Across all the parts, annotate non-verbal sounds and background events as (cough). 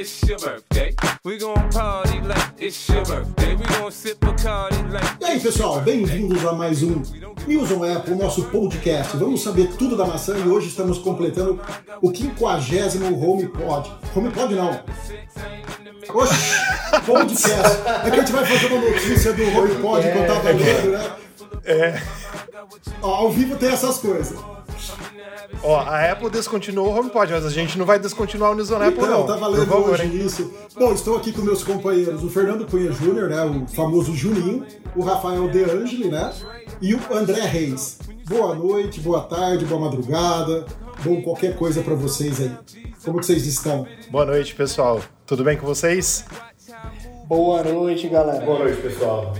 it's your birthday. We gon' party like it's your birthday. We gon' sip Bacardi like. E aí, pessoal, bem-vindos a mais um News on Apple, nosso podcast. Vamos saber tudo da maçã e hoje estamos completando o 50 HomePod. HomePod não. Oxi, podcast. É que a gente vai fazer uma notícia do HomePod que eu tava lendo, né? É. Ó, ao vivo tem essas coisas. Ó, a Apple descontinuou o HomePod, mas a gente não vai descontinuar o News on Apple, Então, não. eu tava lendo Por favor, hoje hein? isso. Bom, estou aqui com meus companheiros, o Fernando Cunha Júnior, né, o famoso Juninho, o Rafael De Angeli, né, e o André Reis. Boa noite, boa tarde, boa madrugada, bom qualquer coisa pra vocês aí. Como que vocês estão? Boa noite, pessoal. Tudo bem com vocês? Boa noite, galera. Boa noite, pessoal.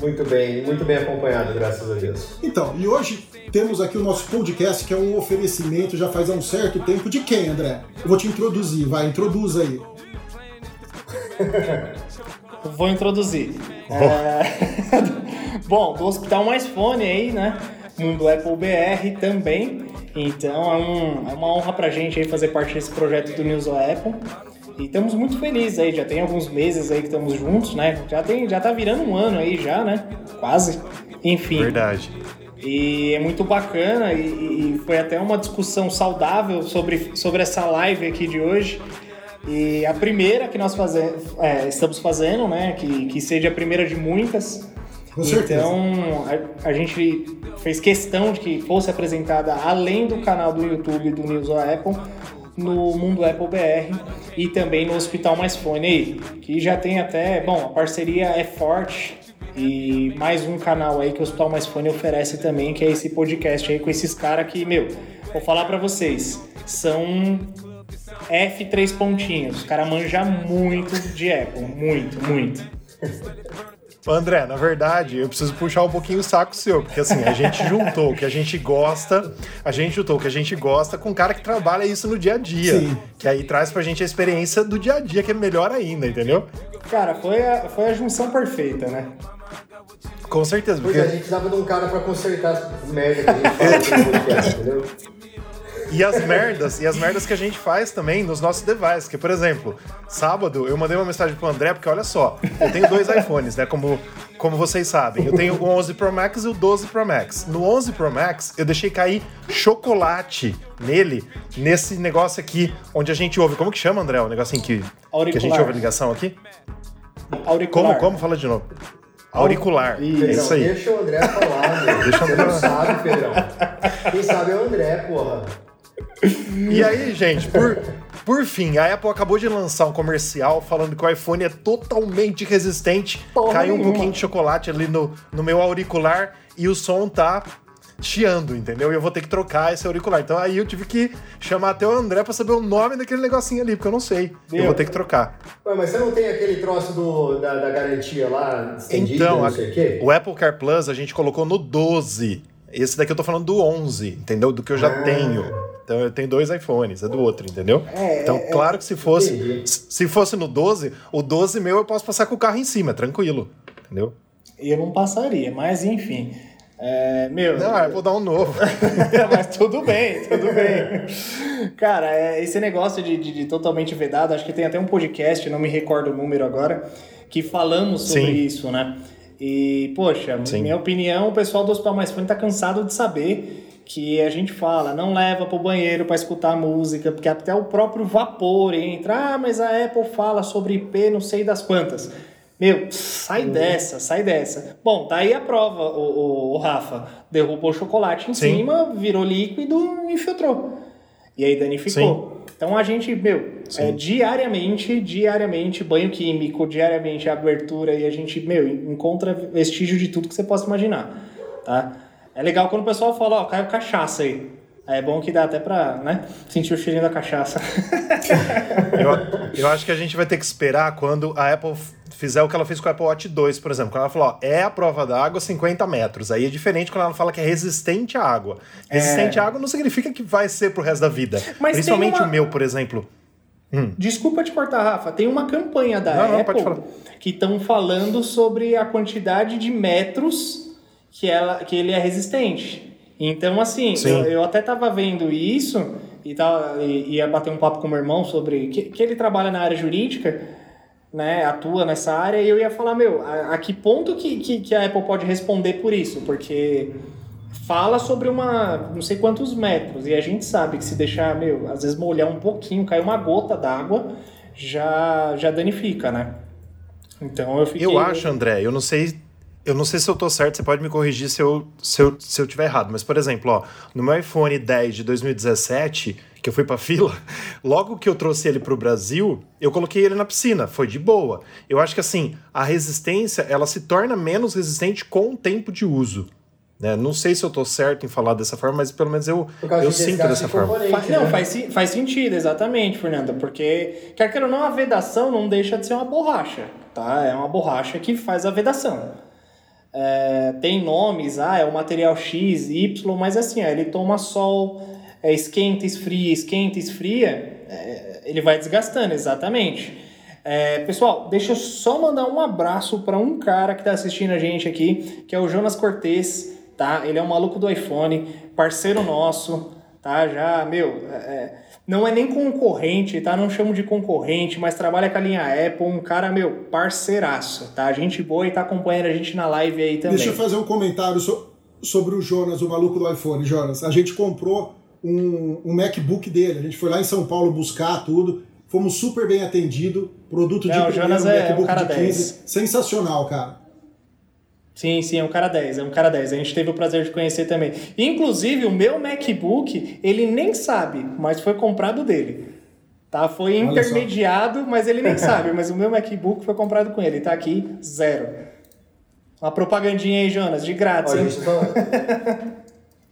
Muito bem, muito bem acompanhado, graças a Deus. Então, e hoje temos aqui o nosso podcast, que é um oferecimento já faz há um certo tempo de quem, André? Eu vou te introduzir, vai, introduz aí. Vou introduzir. É... (laughs) Bom, do Hospital Mais Fone aí, né? Mundo Apple BR também. Então é, um- é uma honra pra gente aí fazer parte desse projeto do News on Apple. E estamos muito felizes aí, já tem alguns meses aí que estamos juntos, né? Já, tem, já tá virando um ano aí já, né? Quase. Enfim. Verdade. E é muito bacana e, e foi até uma discussão saudável sobre, sobre essa live aqui de hoje. E a primeira que nós faze, é, estamos fazendo, né? Que, que seja a primeira de muitas. Com certeza. Então a, a gente fez questão de que fosse apresentada além do canal do YouTube do News on Apple no Mundo Apple BR e também no Hospital Mais Fone aí, que já tem até, bom, a parceria é forte e mais um canal aí que o Hospital Mais Fone oferece também, que é esse podcast aí com esses caras que, meu, vou falar pra vocês, são F3 pontinhos, os caras manjam muito de Apple, muito, muito. André, na verdade, eu preciso puxar um pouquinho o saco seu, porque assim, a gente juntou o que a gente gosta, a gente juntou o que a gente gosta com um cara que trabalha isso no dia a dia. Sim. Que aí traz pra gente a experiência do dia a dia, que é melhor ainda, entendeu? Cara, foi a, foi a junção perfeita, né? Com certeza, Porque a porque. gente precisava de um cara pra consertar as merda que a gente fala aqui no podcast, entendeu? E as merdas, e as merdas que a gente faz também nos nossos devices. Que, por exemplo, sábado eu mandei uma mensagem pro André, porque olha só, eu tenho dois iPhones, né? Como, como vocês sabem. Eu tenho o 11 Pro Max e o 12 Pro Max. No 11 Pro Max, eu deixei cair chocolate nele, nesse negócio aqui, onde a gente ouve. Como que chama, André? O negocinho que, que a gente ouve a ligação aqui? Auricular. Como? Como? Fala de novo. Auricular. É Pedrão, isso aí. deixa o André falar, (laughs) meu. Deixa o André falar. sabe, Pedrão. Quem sabe é o André, porra. E aí, gente, por, por fim, a Apple acabou de lançar um comercial falando que o iPhone é totalmente resistente. Porra Caiu um pouquinho de chocolate ali no, no meu auricular e o som tá chiando, entendeu? E eu vou ter que trocar esse auricular. Então aí eu tive que chamar até o André pra saber o nome daquele negocinho ali, porque eu não sei. Eu Meu. vou ter que trocar. Ué, mas você não tem aquele troço do, da, da garantia lá, estendida, Então, não a- sei o quê? o Apple Car Plus a gente colocou no 12. Esse daqui eu tô falando do 11, entendeu? Do que eu já Ah. tenho. Então eu tenho dois iPhones, é do outro, entendeu? É, então, é, claro que se fosse, entendi. se fosse no 12, o 12 meu eu posso passar com o carro em cima, tranquilo, entendeu? Eu não passaria, mas enfim. É, meu. Não, eu vou dar um novo. (laughs) mas tudo bem, tudo bem. Cara, é, esse negócio de, de- de totalmente vedado, acho que tem até um podcast, não me recordo o número agora, que falamos sobre Sim. isso, né? E, poxa, Sim. minha opinião, o pessoal do Hospital Mais Fone tá cansado de saber que a gente fala, não leva pro banheiro para escutar música, porque até o próprio vapor entra, ah, mas a Apple fala sobre IP não sei das quantas. Meu, sai dessa, sai dessa. Bom, tá aí a prova, o, o- o Rafa. Derrubou o chocolate em Sim. cima, virou líquido e infiltrou. E aí danificou. Então a gente, meu, é, diariamente, diariamente, banho químico, diariamente abertura e a gente, meu, encontra vestígio de tudo que você possa imaginar, tá? É legal quando o pessoal fala, ó, caiu cachaça aí. Aí É bom que dá até pra, né, sentir o cheirinho da cachaça. (laughs) Eu, eu acho que a gente vai ter que esperar quando a Apple fizer o que ela fez com o Apple Watch 2, por exemplo. Quando ela falou, ó, é a prova da água 50 metros. Aí é diferente quando ela fala que é resistente à água. Resistente à água não significa que vai ser pro resto da vida. É. Mas Principalmente uma- o meu, por exemplo. Desculpa te cortar, Rafa. Tem uma campanha da Não, não, Apple falar. que estão falando sobre a quantidade de metros que, ela, que ele é resistente. Então, assim, Sim. eu, eu até tava vendo isso e, tal, e ia bater um papo com o meu irmão sobre que, que ele trabalha na área jurídica, né, atua nessa área, e eu ia falar, meu, a, a que ponto que, que, que, a Apple pode responder por isso? Porque fala sobre uma, não sei quantos metros, e a gente sabe que se deixar, meu, às vezes molhar um pouquinho, cair uma gota d'água, já, já danifica, né? Então eu fiquei... Eu acho, André, eu não sei eu não sei se eu tô certo, você pode me corrigir se eu, se eu, se eu tiver errado, mas, por exemplo, ó, no meu iPhone 10 de 2017, que eu fui pra (laughs) fila, logo que eu trouxe ele pro Brasil, eu coloquei ele na piscina, foi de boa. Eu acho que, assim, a resistência, ela se torna menos resistente com o tempo de uso. Né? Não sei se eu tô certo em falar dessa forma, mas pelo menos eu, eu sinto dessa forma. Faz, não, né? faz, faz sentido, exatamente, Fernanda, porque, quer queira ou não, a vedação não deixa de ser uma borracha, tá? É uma borracha que faz a vedação é, tem nomes, ah, é o material X, Y, mas assim, ó, ele toma sol, é, esquenta, esfria, esquenta, esfria, é, ele vai desgastando, exatamente. É, pessoal, deixa eu só mandar um abraço para um cara que está assistindo a gente aqui, que é o Jonas Cortez, tá? Ele é um maluco do iPhone, parceiro nosso, tá? Já, meu, é, não é nem concorrente, tá? Não chamo de concorrente, mas trabalha com a linha Apple, um cara, meu, parceiraço, tá? Gente boa e tá acompanhando a gente na live aí também. Deixa eu fazer um comentário so sobre o Jonas, o maluco do iPhone. Jonas, a gente comprou um, um MacBook dele, a gente foi lá em São Paulo buscar tudo, fomos super bem atendido, produto de Não, primeiro, Jonas é MacBook um de 15, 10. sensacional, cara. Sim, sim, é um cara 10, é um cara 10. A gente teve o prazer de conhecer também. Inclusive, o meu MacBook, ele nem sabe, mas foi comprado dele. Tá? Foi intermediado, mas ele nem (laughs) sabe. Mas o meu MacBook foi comprado com ele. Tá aqui, zero. Uma propagandinha aí, Jonas, de grátis. Só... (laughs)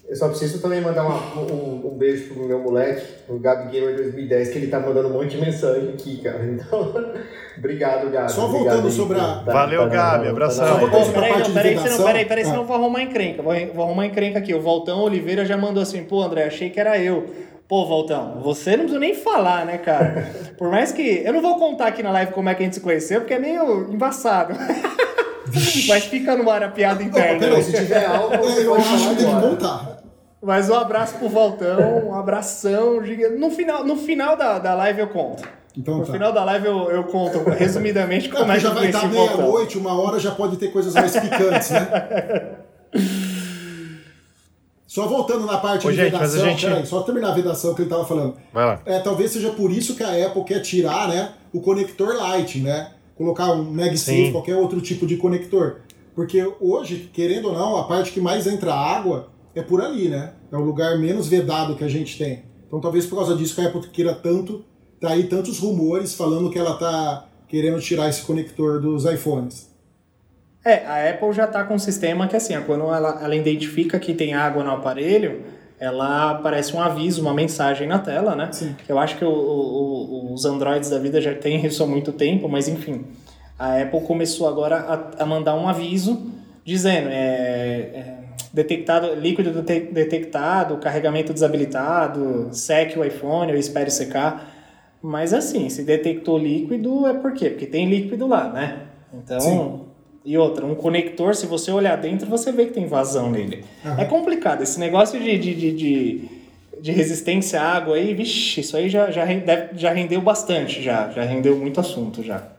Eu só preciso também mandar uma, um, um, beijo pro meu moleque, o Gabi Gamer 2010, que ele tá mandando um monte de mensagem aqui, cara. (laughs) Então, obrigado, Gabi. Só voltando sobre a. Tá, Valeu, tá, Gabi, abração. Parte não, peraí, peraí, peraí, ah. senão eu vou arrumar encrenca. Vou, vou arrumar encrenca aqui. O Voltão Oliveira já mandou assim, pô, André, achei que era eu. Pô, Voltão, você não precisa nem falar, né, cara? (laughs) Por mais que. Eu não vou contar aqui na live como é que a gente se conheceu, porque é meio embaçado. (laughs) Mas fica no ar a piada interna. Não, se tiver algo, você eu acho que tem que contar. Mas um abraço pro Valtão, um abração gigante. No final, no final da, da live eu conto. Então, no tá. final da live eu, eu conto (laughs) resumidamente como é, que já vai estar meia-noite, uma hora já pode ter coisas mais picantes, né? (laughs) Só voltando na parte Ô, de gente, vedação, gente... peraí, só terminar a vedação que ele estava falando. Vai lá. É, talvez seja por isso que a Apple quer tirar né, o conector Lightning, né? Colocar um MagSafe, qualquer outro tipo de conector. Porque hoje, querendo ou não, a parte que mais entra água é por ali, né? É o lugar menos vedado que a gente tem. Então talvez por causa disso que a Apple queira tanto, tá aí tantos rumores falando que ela tá querendo tirar esse conector dos iPhones. É, a Apple já está com um sistema que assim, quando ela, ela identifica que tem água no aparelho, ela aparece um aviso, uma mensagem na tela, né? Sim. Eu acho que o, o, os Androids da vida já têm isso há muito tempo, mas enfim. A Apple começou agora a, a mandar um aviso dizendo, é, é detectado, líquido detectado, carregamento desabilitado, seque o iPhone ou espere secar. Mas assim, se detectou líquido é por quê? Porque tem líquido lá, né? Então, Sim. e outra, um conector, se você olhar dentro, você vê que tem vazão nele. Uhum. É complicado, esse negócio de, de, de, de, de resistência à água aí, vixe, isso aí já, já, deve, já rendeu bastante, já, já rendeu muito assunto já.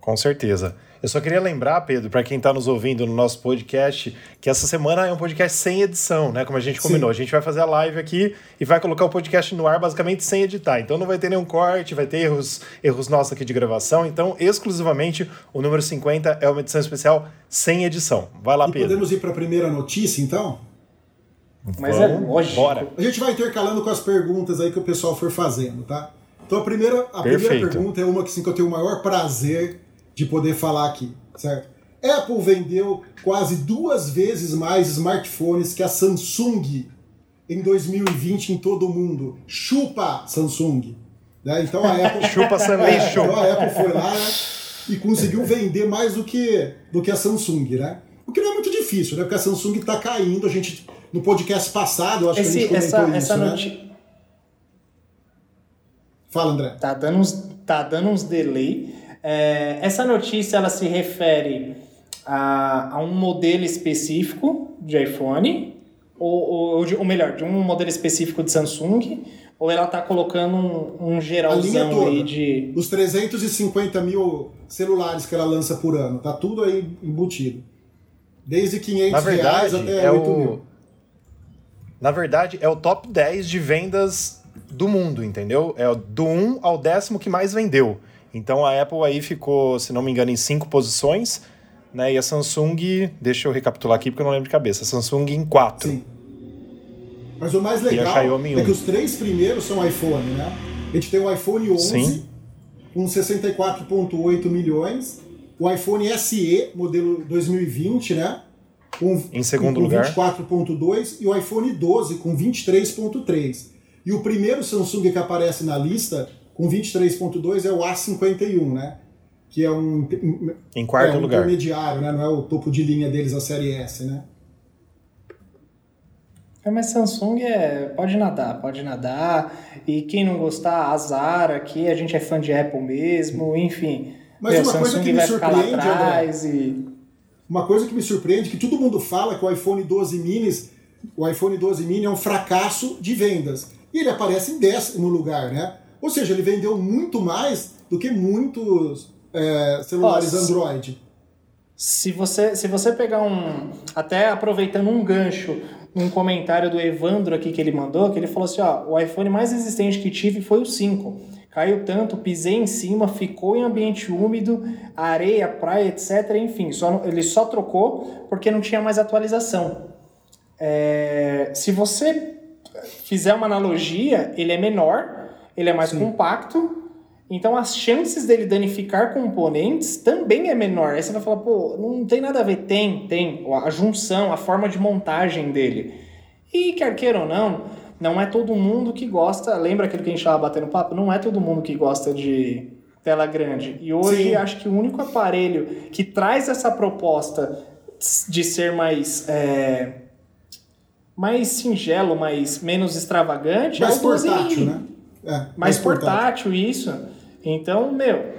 Com certeza. Eu só queria lembrar, Pedro, para quem está nos ouvindo no nosso podcast, que essa semana é um podcast sem edição, né? Como a gente combinou. Sim. A gente vai fazer a live aqui e vai colocar o podcast no ar basicamente sem editar. Então não vai ter nenhum corte, vai ter erros, erros nossos aqui de gravação. Então, exclusivamente, o número 50 é uma edição especial sem edição. Vai lá, e Pedro. Podemos ir para a primeira notícia, então? Mas é Vamos, é lógico. Bora. A gente vai intercalando com as perguntas aí que o pessoal for fazendo, tá? Então a primeira, a primeira pergunta é uma que, assim, que eu tenho o maior prazer de poder falar aqui, certo? Apple vendeu quase duas vezes mais smartphones que a Samsung em 2020 em todo o mundo. Chupa Samsung. Né? Então a Apple. (laughs) Chupa é, (laughs) Então a Apple foi lá né, e conseguiu vender mais do que, do que a Samsung, né? O que não é muito difícil, né? Porque a Samsung está caindo. A gente, no podcast passado, eu acho Esse, que a gente comentou essa, isso, essa né? Fala, André. Tá dando uns, tá dando uns delay. É, essa notícia ela se refere a, a, um modelo específico de iPhone, ou, ou, ou melhor, de um modelo específico de Samsung, ou ela está colocando um, um geralzão aí de. Os 350 mil celulares que ela lança por ano, tá tudo aí embutido. Desde 500 Na verdade, reais até é 8 o... mil. Na verdade, é o top 10 de vendas do mundo, entendeu? É do 1 ao décimo que mais vendeu. Então a Apple aí ficou, se não me engano, em cinco posições, né? E a Samsung, deixa eu recapitular aqui porque eu não lembro de cabeça, a Samsung em quatro. Sim. Mas o mais legal é que os três primeiros são iPhone, né? A gente tem o iPhone 11 Sim. com 64,8 milhões, o iPhone SE, modelo 2020, né? Com, Em segundo com lugar. 24,2 e o iPhone 12 com 23,3. E o primeiro Samsung que aparece na lista com 23,2 é o A51, né? Que é um, Em quarto é um lugar. intermediário, né? Não é o topo de linha deles, a série S, né? É, mas Samsung é, pode nadar, pode nadar. E quem não gostar, azar aqui, a gente é fã de Apple mesmo, enfim. Mas uma coisa Samsung que me surpreende, André, e. Uma coisa que me surpreende é que todo mundo fala que o iPhone 12 minis, o iPhone 12 mini é um fracasso de vendas. E ele aparece em décimo lugar, né? Ou seja, ele vendeu muito mais do que muitos é, celulares Nossa. Android. Se você, se você pegar um. Até aproveitando um gancho, um comentário do Evandro aqui que ele mandou, que ele falou assim: ó, o iPhone mais resistente que tive foi o 5. Caiu tanto, pisei em cima, ficou em ambiente úmido, areia, praia, etc. Enfim, só, ele só trocou porque não tinha mais atualização. É, se você fizer uma analogia, ele é menor, ele é mais compacto, então as chances dele danificar componentes também é menor. Aí você vai falar, pô, não tem nada a ver. Tem, tem. A junção, a forma de montagem dele. E quer queira ou não, não é todo mundo que gosta. Lembra aquilo que a gente estava batendo papo? Não é todo mundo que gosta de tela grande. E hoje Sim. acho que o único aparelho que traz essa proposta de ser mais. é, mais singelo, mais menos extravagante, Mais é o 12 portátil, né? É, Mais portátil, isso. Então, meu,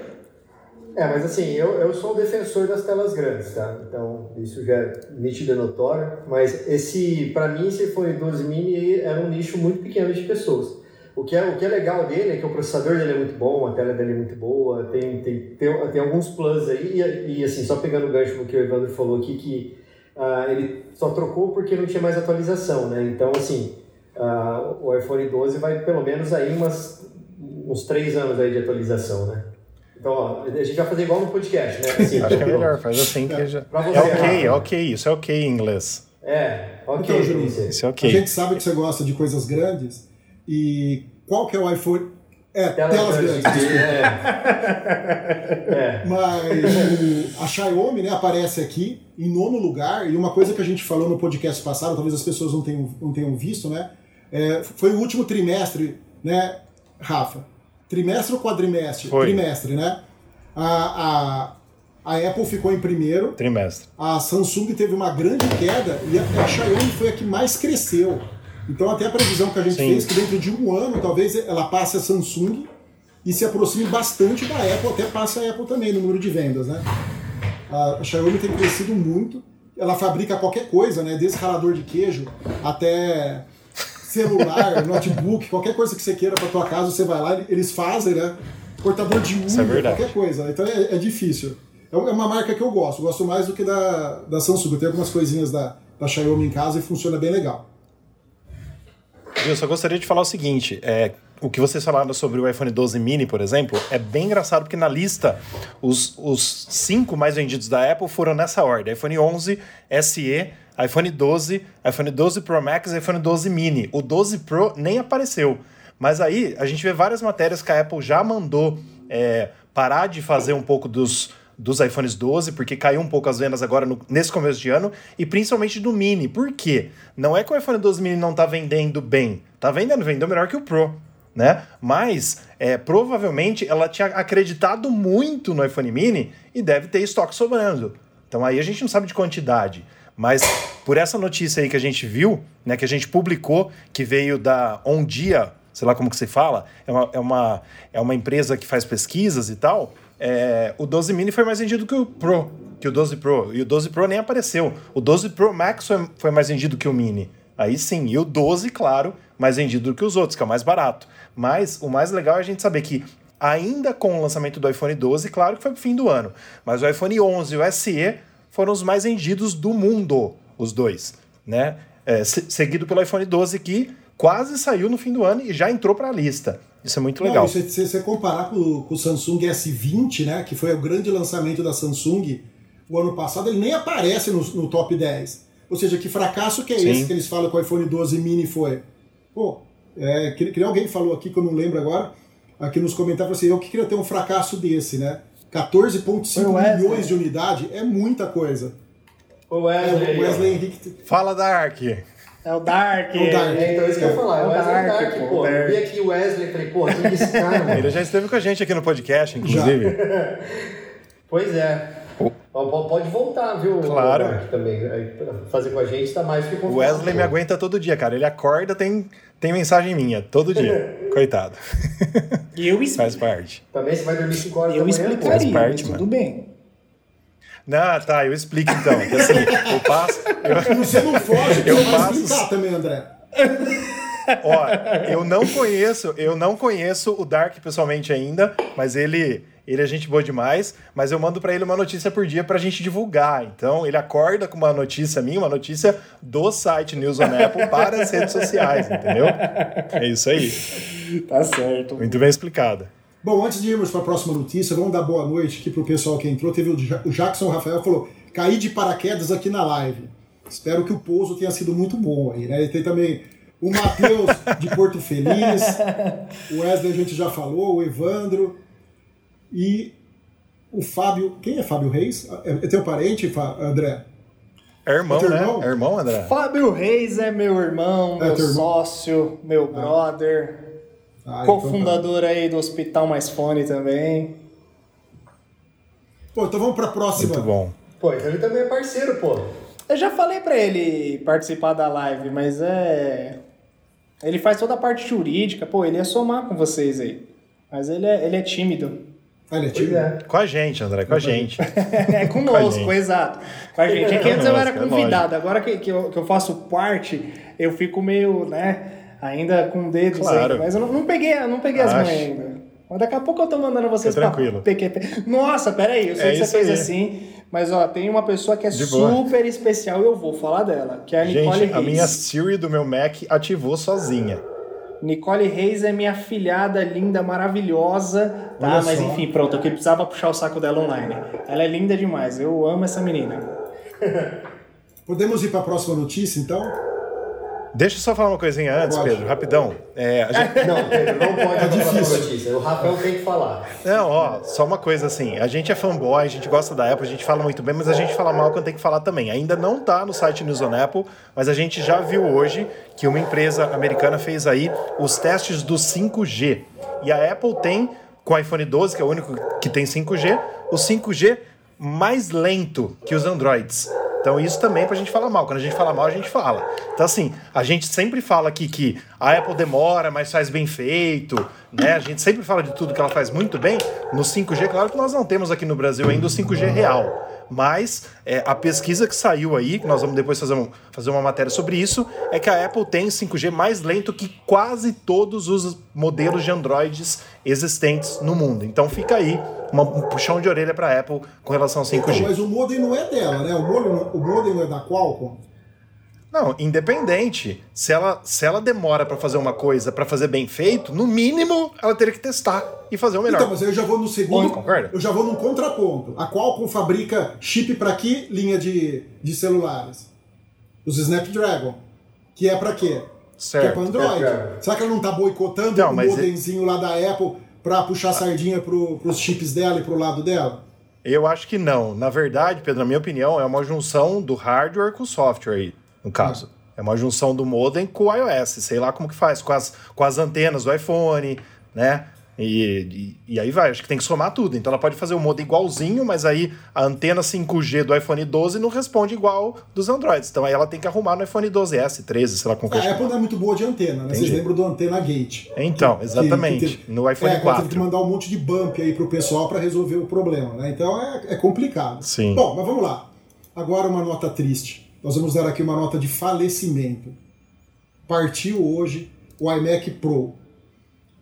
É, mas assim, eu, eu sou o defensor das telas grandes, tá? Então, isso já é nítido e notório. Mas esse, pra mim, esse iPhone 12 mini era um nicho muito pequeno de pessoas. O que, é, o que é legal dele é que o processador dele é muito bom, a tela dele é muito boa, tem, tem, tem, tem alguns plus aí. E, e, assim, só pegando o gancho do que o Evandro falou aqui, que ah, ele só trocou porque não tinha mais atualização, né? Então, assim, ah, o iPhone 12 vai pelo menos aí umas, uns três anos aí de atualização, né? Então, ó, a gente vai fazer igual no podcast, né? Assim, Acho que é melhor, faz assim que já. Pra você, É ok, Rafa. é ok, isso é ok em inglês. É, ok Então, Juninho. Isso é A ok. gente sabe que você gosta de coisas grandes. E qual que é o iPhone? É, Telas telas grandes. grandes. desculpa. É. É. Mas a Xiaomi né, aparece aqui em nono lugar, e uma coisa que a gente falou no podcast passado, talvez as pessoas não tenham, não tenham visto, né? É, foi o último trimestre, né, Rafa? Trimestre ou quadrimestre? Foi. Trimestre, né? A, a, a Apple ficou em primeiro, Trimestre. a Samsung teve uma grande queda e a, a Xiaomi foi a que mais cresceu. Então até a previsão que a gente Sim. fez que dentro de um ano talvez ela passe a Samsung e se aproxime bastante da Apple, até passe a Apple também no número de vendas, né? A Xiaomi tem crescido muito. Ela fabrica qualquer coisa, né? Desde ralador de queijo até celular, (laughs) notebook, qualquer coisa que você queira para tua casa, você vai lá, eles fazem, né? Cortador de é unha, verdade. qualquer coisa. Então é, é difícil. É uma marca que eu gosto, gosto mais do que da, da Samsung. Eu tenho algumas coisinhas da, da Xiaomi em casa e funciona bem legal. Eu só gostaria de falar o seguinte: é, o que vocês falaram sobre o iPhone 12 mini, por exemplo, é bem engraçado porque na lista os, os cinco mais vendidos da Apple foram nessa ordem: iPhone 11, SE, iPhone 12, iPhone 12 Pro Max iPhone 12 mini. O 12 Pro nem apareceu. Mas aí a gente vê várias matérias que a Apple já mandou é, parar de fazer um pouco dos, dos iPhones 12, porque caiu um pouco as vendas agora no- nesse começo de ano, e principalmente do Mini. Por quê? Não é que o iPhone 12 Mini não tá vendendo bem, tá vendendo, vendeu melhor que o Pro. Né? Mas é, provavelmente ela tinha acreditado muito no iPhone Mini e deve ter estoque sobrando. Então aí a gente não sabe de quantidade. Mas por essa notícia aí que a gente viu, né, que a gente publicou, que veio da Ondia, sei lá como que se fala, é uma, é uma, é uma empresa que faz pesquisas e tal, é, o 12 mini foi mais vendido que o Pro, que o 12 Pro. E o 12 Pro nem apareceu. O 12 Pro Max foi, mais vendido que o Mini. aí sim. E o 12, claro, mais vendido do que os outros, que é o mais barato. Mas o mais legal é a gente saber que ainda com o lançamento do iPhone 12, claro que foi pro fim do ano, mas o iPhone 11 e o SE foram os mais vendidos do mundo, os dois, né? É, seguido pelo iPhone 12 que quase saiu no fim do ano e já entrou para a lista. Isso é muito legal. Não, se você comparar com, com, o Samsung S20, né, que foi o grande lançamento da Samsung o ano passado, ele nem aparece no, no top 10. Ou seja, que fracasso que é Sim. esse que eles falam que o iPhone 12 mini foi? Pô, é, que, que alguém falou aqui que eu não lembro agora, aqui nos comentários, assim, eu que queria ter um fracasso desse, né? 14,5 milhões de unidade é muita coisa. O Wesley, é, o Wesley Henrique. Fala da Ark. É o Dark. É o Dark. É, então isso que eu ia falar. É o Wesley Dark, Dark pô. Eu vi aqui o Wesley e falei, pô, quem é esse cara, mano? Ele já esteve com a gente aqui no podcast, inclusive. (laughs) pois é. Pode voltar, viu? Claro. O também. Fazer com a gente tá mais que O Wesley me aguenta todo dia, cara. Ele acorda, tem, tem mensagem minha, todo dia. Coitado. Eu (laughs) explico. Faz parte. Também você vai dormir 5 horas eu da manhã? Eu explicaria, parte, tudo mano. bem. Não, tá, eu explico então. Que assim, eu passo. Eu, você não foge, eu passo. explicar também, André. Ó, eu não conheço, eu não conheço o Dark pessoalmente ainda, mas ele ele é gente boa demais, mas eu mando para ele uma notícia por dia pra gente divulgar. Então, ele acorda com uma notícia minha, uma notícia do site News on Apple (laughs) para as redes sociais, entendeu? É isso aí. Tá certo. Muito bem explicado. Bom, antes de irmos para a próxima notícia, vamos dar boa noite aqui pro pessoal que entrou. Teve o Jackson Rafael falou: caí de paraquedas aqui na live. Espero que o pouso tenha sido muito bom aí, né? E tem também o Matheus de Porto Feliz, o Wesley a gente já falou, o Evandro. E o Fábio. Quem é Fábio Reis? É, é teu parente, André? É irmão, é né? Irmão? É irmão, André? Fábio Reis é meu irmão, é meu sócio, meu ah. brother. Ah, cofundador então tá. aí do Hospital Mais Fone também. Pô, então vamos pra próxima. Muito bom. Pô, então ele também é parceiro, pô. Eu já falei pra ele participar da live, mas é. Ele faz toda a parte jurídica, pô, ele ia somar com vocês aí. Mas ele é, ele é tímido. Olha, tipo... É. Com a gente, André, com a gente. (laughs) é conosco, com exato. Com a gente. É que antes eu era é convidado, agora que, que, eu, que eu faço parte, eu fico meio, né, ainda com dedos claro. aí. Mas eu não, não peguei, não peguei as mãos ainda. Mas daqui a pouco eu tô mandando vocês pra tranquilo. PQP. Nossa, peraí, eu sei é que você fez aí. assim, mas ó, tem uma pessoa que é De super boa. especial e eu vou falar dela, que é a Nicole Gente, Reis. a minha Siri do meu Mac ativou sozinha. Nicole Reis é minha filhada linda, maravilhosa, tá? Olha Mas só. enfim, pronto, eu que precisava puxar o saco dela online. Ela é linda demais, eu amo essa menina. (laughs) Podemos ir para a próxima notícia, então? Deixa eu só falar uma coisinha antes. Pedro, rapidão. É, gente... Não, Pedro, não pode é difícil. notícia. O Rafael tem que falar. Não, ó, só uma coisa assim. A gente é fanboy, a gente gosta da Apple, a gente fala muito bem, mas a gente fala mal quando tem que falar também. Ainda não tá no site News on Apple, mas a gente já viu hoje que uma empresa americana fez aí os testes do 5G. E a Apple tem, com o iPhone 12, que é o único que tem 5G, o 5G mais lento que os Androids. Então isso também é pra gente falar mal. Quando a gente fala mal, a gente fala. Então assim, a gente sempre fala aqui que a Apple demora, mas faz bem feito, né? A gente sempre fala de tudo que ela faz muito bem. No 5G, claro que nós não temos aqui no Brasil ainda o 5G real mas é, a pesquisa que saiu aí, que nós vamos depois fazer, um, fazer uma matéria sobre isso, é que a Apple tem 5G mais lento que quase todos os modelos de Androids existentes no mundo. Então fica aí uma, um puxão de orelha para a Apple com relação ao 5G. Então, mas o modem não é dela, né? O modem, o modem é da Qualcomm? Não, independente. Se ela, se ela demora para fazer uma coisa para fazer bem feito, no mínimo ela teria que testar e fazer o melhor. Então, mas eu já vou no segundo. Concorda? Eu já vou num contraponto. A Qualcomm fabrica chip para que linha de, de celulares? Os Snapdragon. Que é para quê? Certo. Que é para Android. É. Será que ela não tá boicotando não, o modemzinho é... lá da Apple para puxar sardinha pro, pros chips dela e pro lado dela? Eu acho que não. Na verdade, Pedro, na minha opinião, é uma junção do hardware com o software aí no caso. É uma junção do modem com o iOS, sei lá como que faz, com as, com as antenas do iPhone, né? E, e, e, aí vai, acho que tem que somar tudo. Então ela pode fazer o modem igualzinho, mas aí a antena 5G do iPhone 12 não responde igual dos Androids. Então aí ela tem que arrumar no iPhone 12S, 13, sei lá como que A Apple não é muito boa de antena, né? Vocês lembram do Antena Gate? Então, exatamente. Que, que, no iPhone é, 4. Teve que mandar um monte de bump aí pro pessoal para resolver o problema, né? Então é, é complicado. Sim. Bom, mas vamos lá. Agora uma nota triste nós vamos dar aqui uma nota de falecimento. partiu hoje o iMac Pro.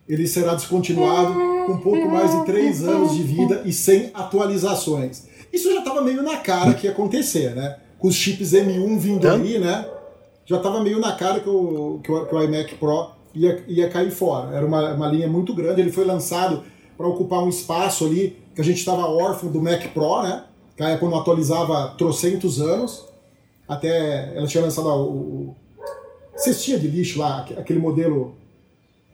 Ele será descontinuado com pouco mais de três anos de vida e sem atualizações. Isso já estava meio na cara que ia acontecer, né? Com os chips M1 vindo aí, né? Já estava meio na cara que o, que o, que o iMac Pro ia, ia cair fora. Era uma, uma linha muito grande. Ele foi lançado para ocupar um espaço ali que a gente estava órfão do Mac Pro, né? Que a Apple não atualizava trocentos anos. Até ela tinha lançado o, o cestinha de lixo lá, aquele modelo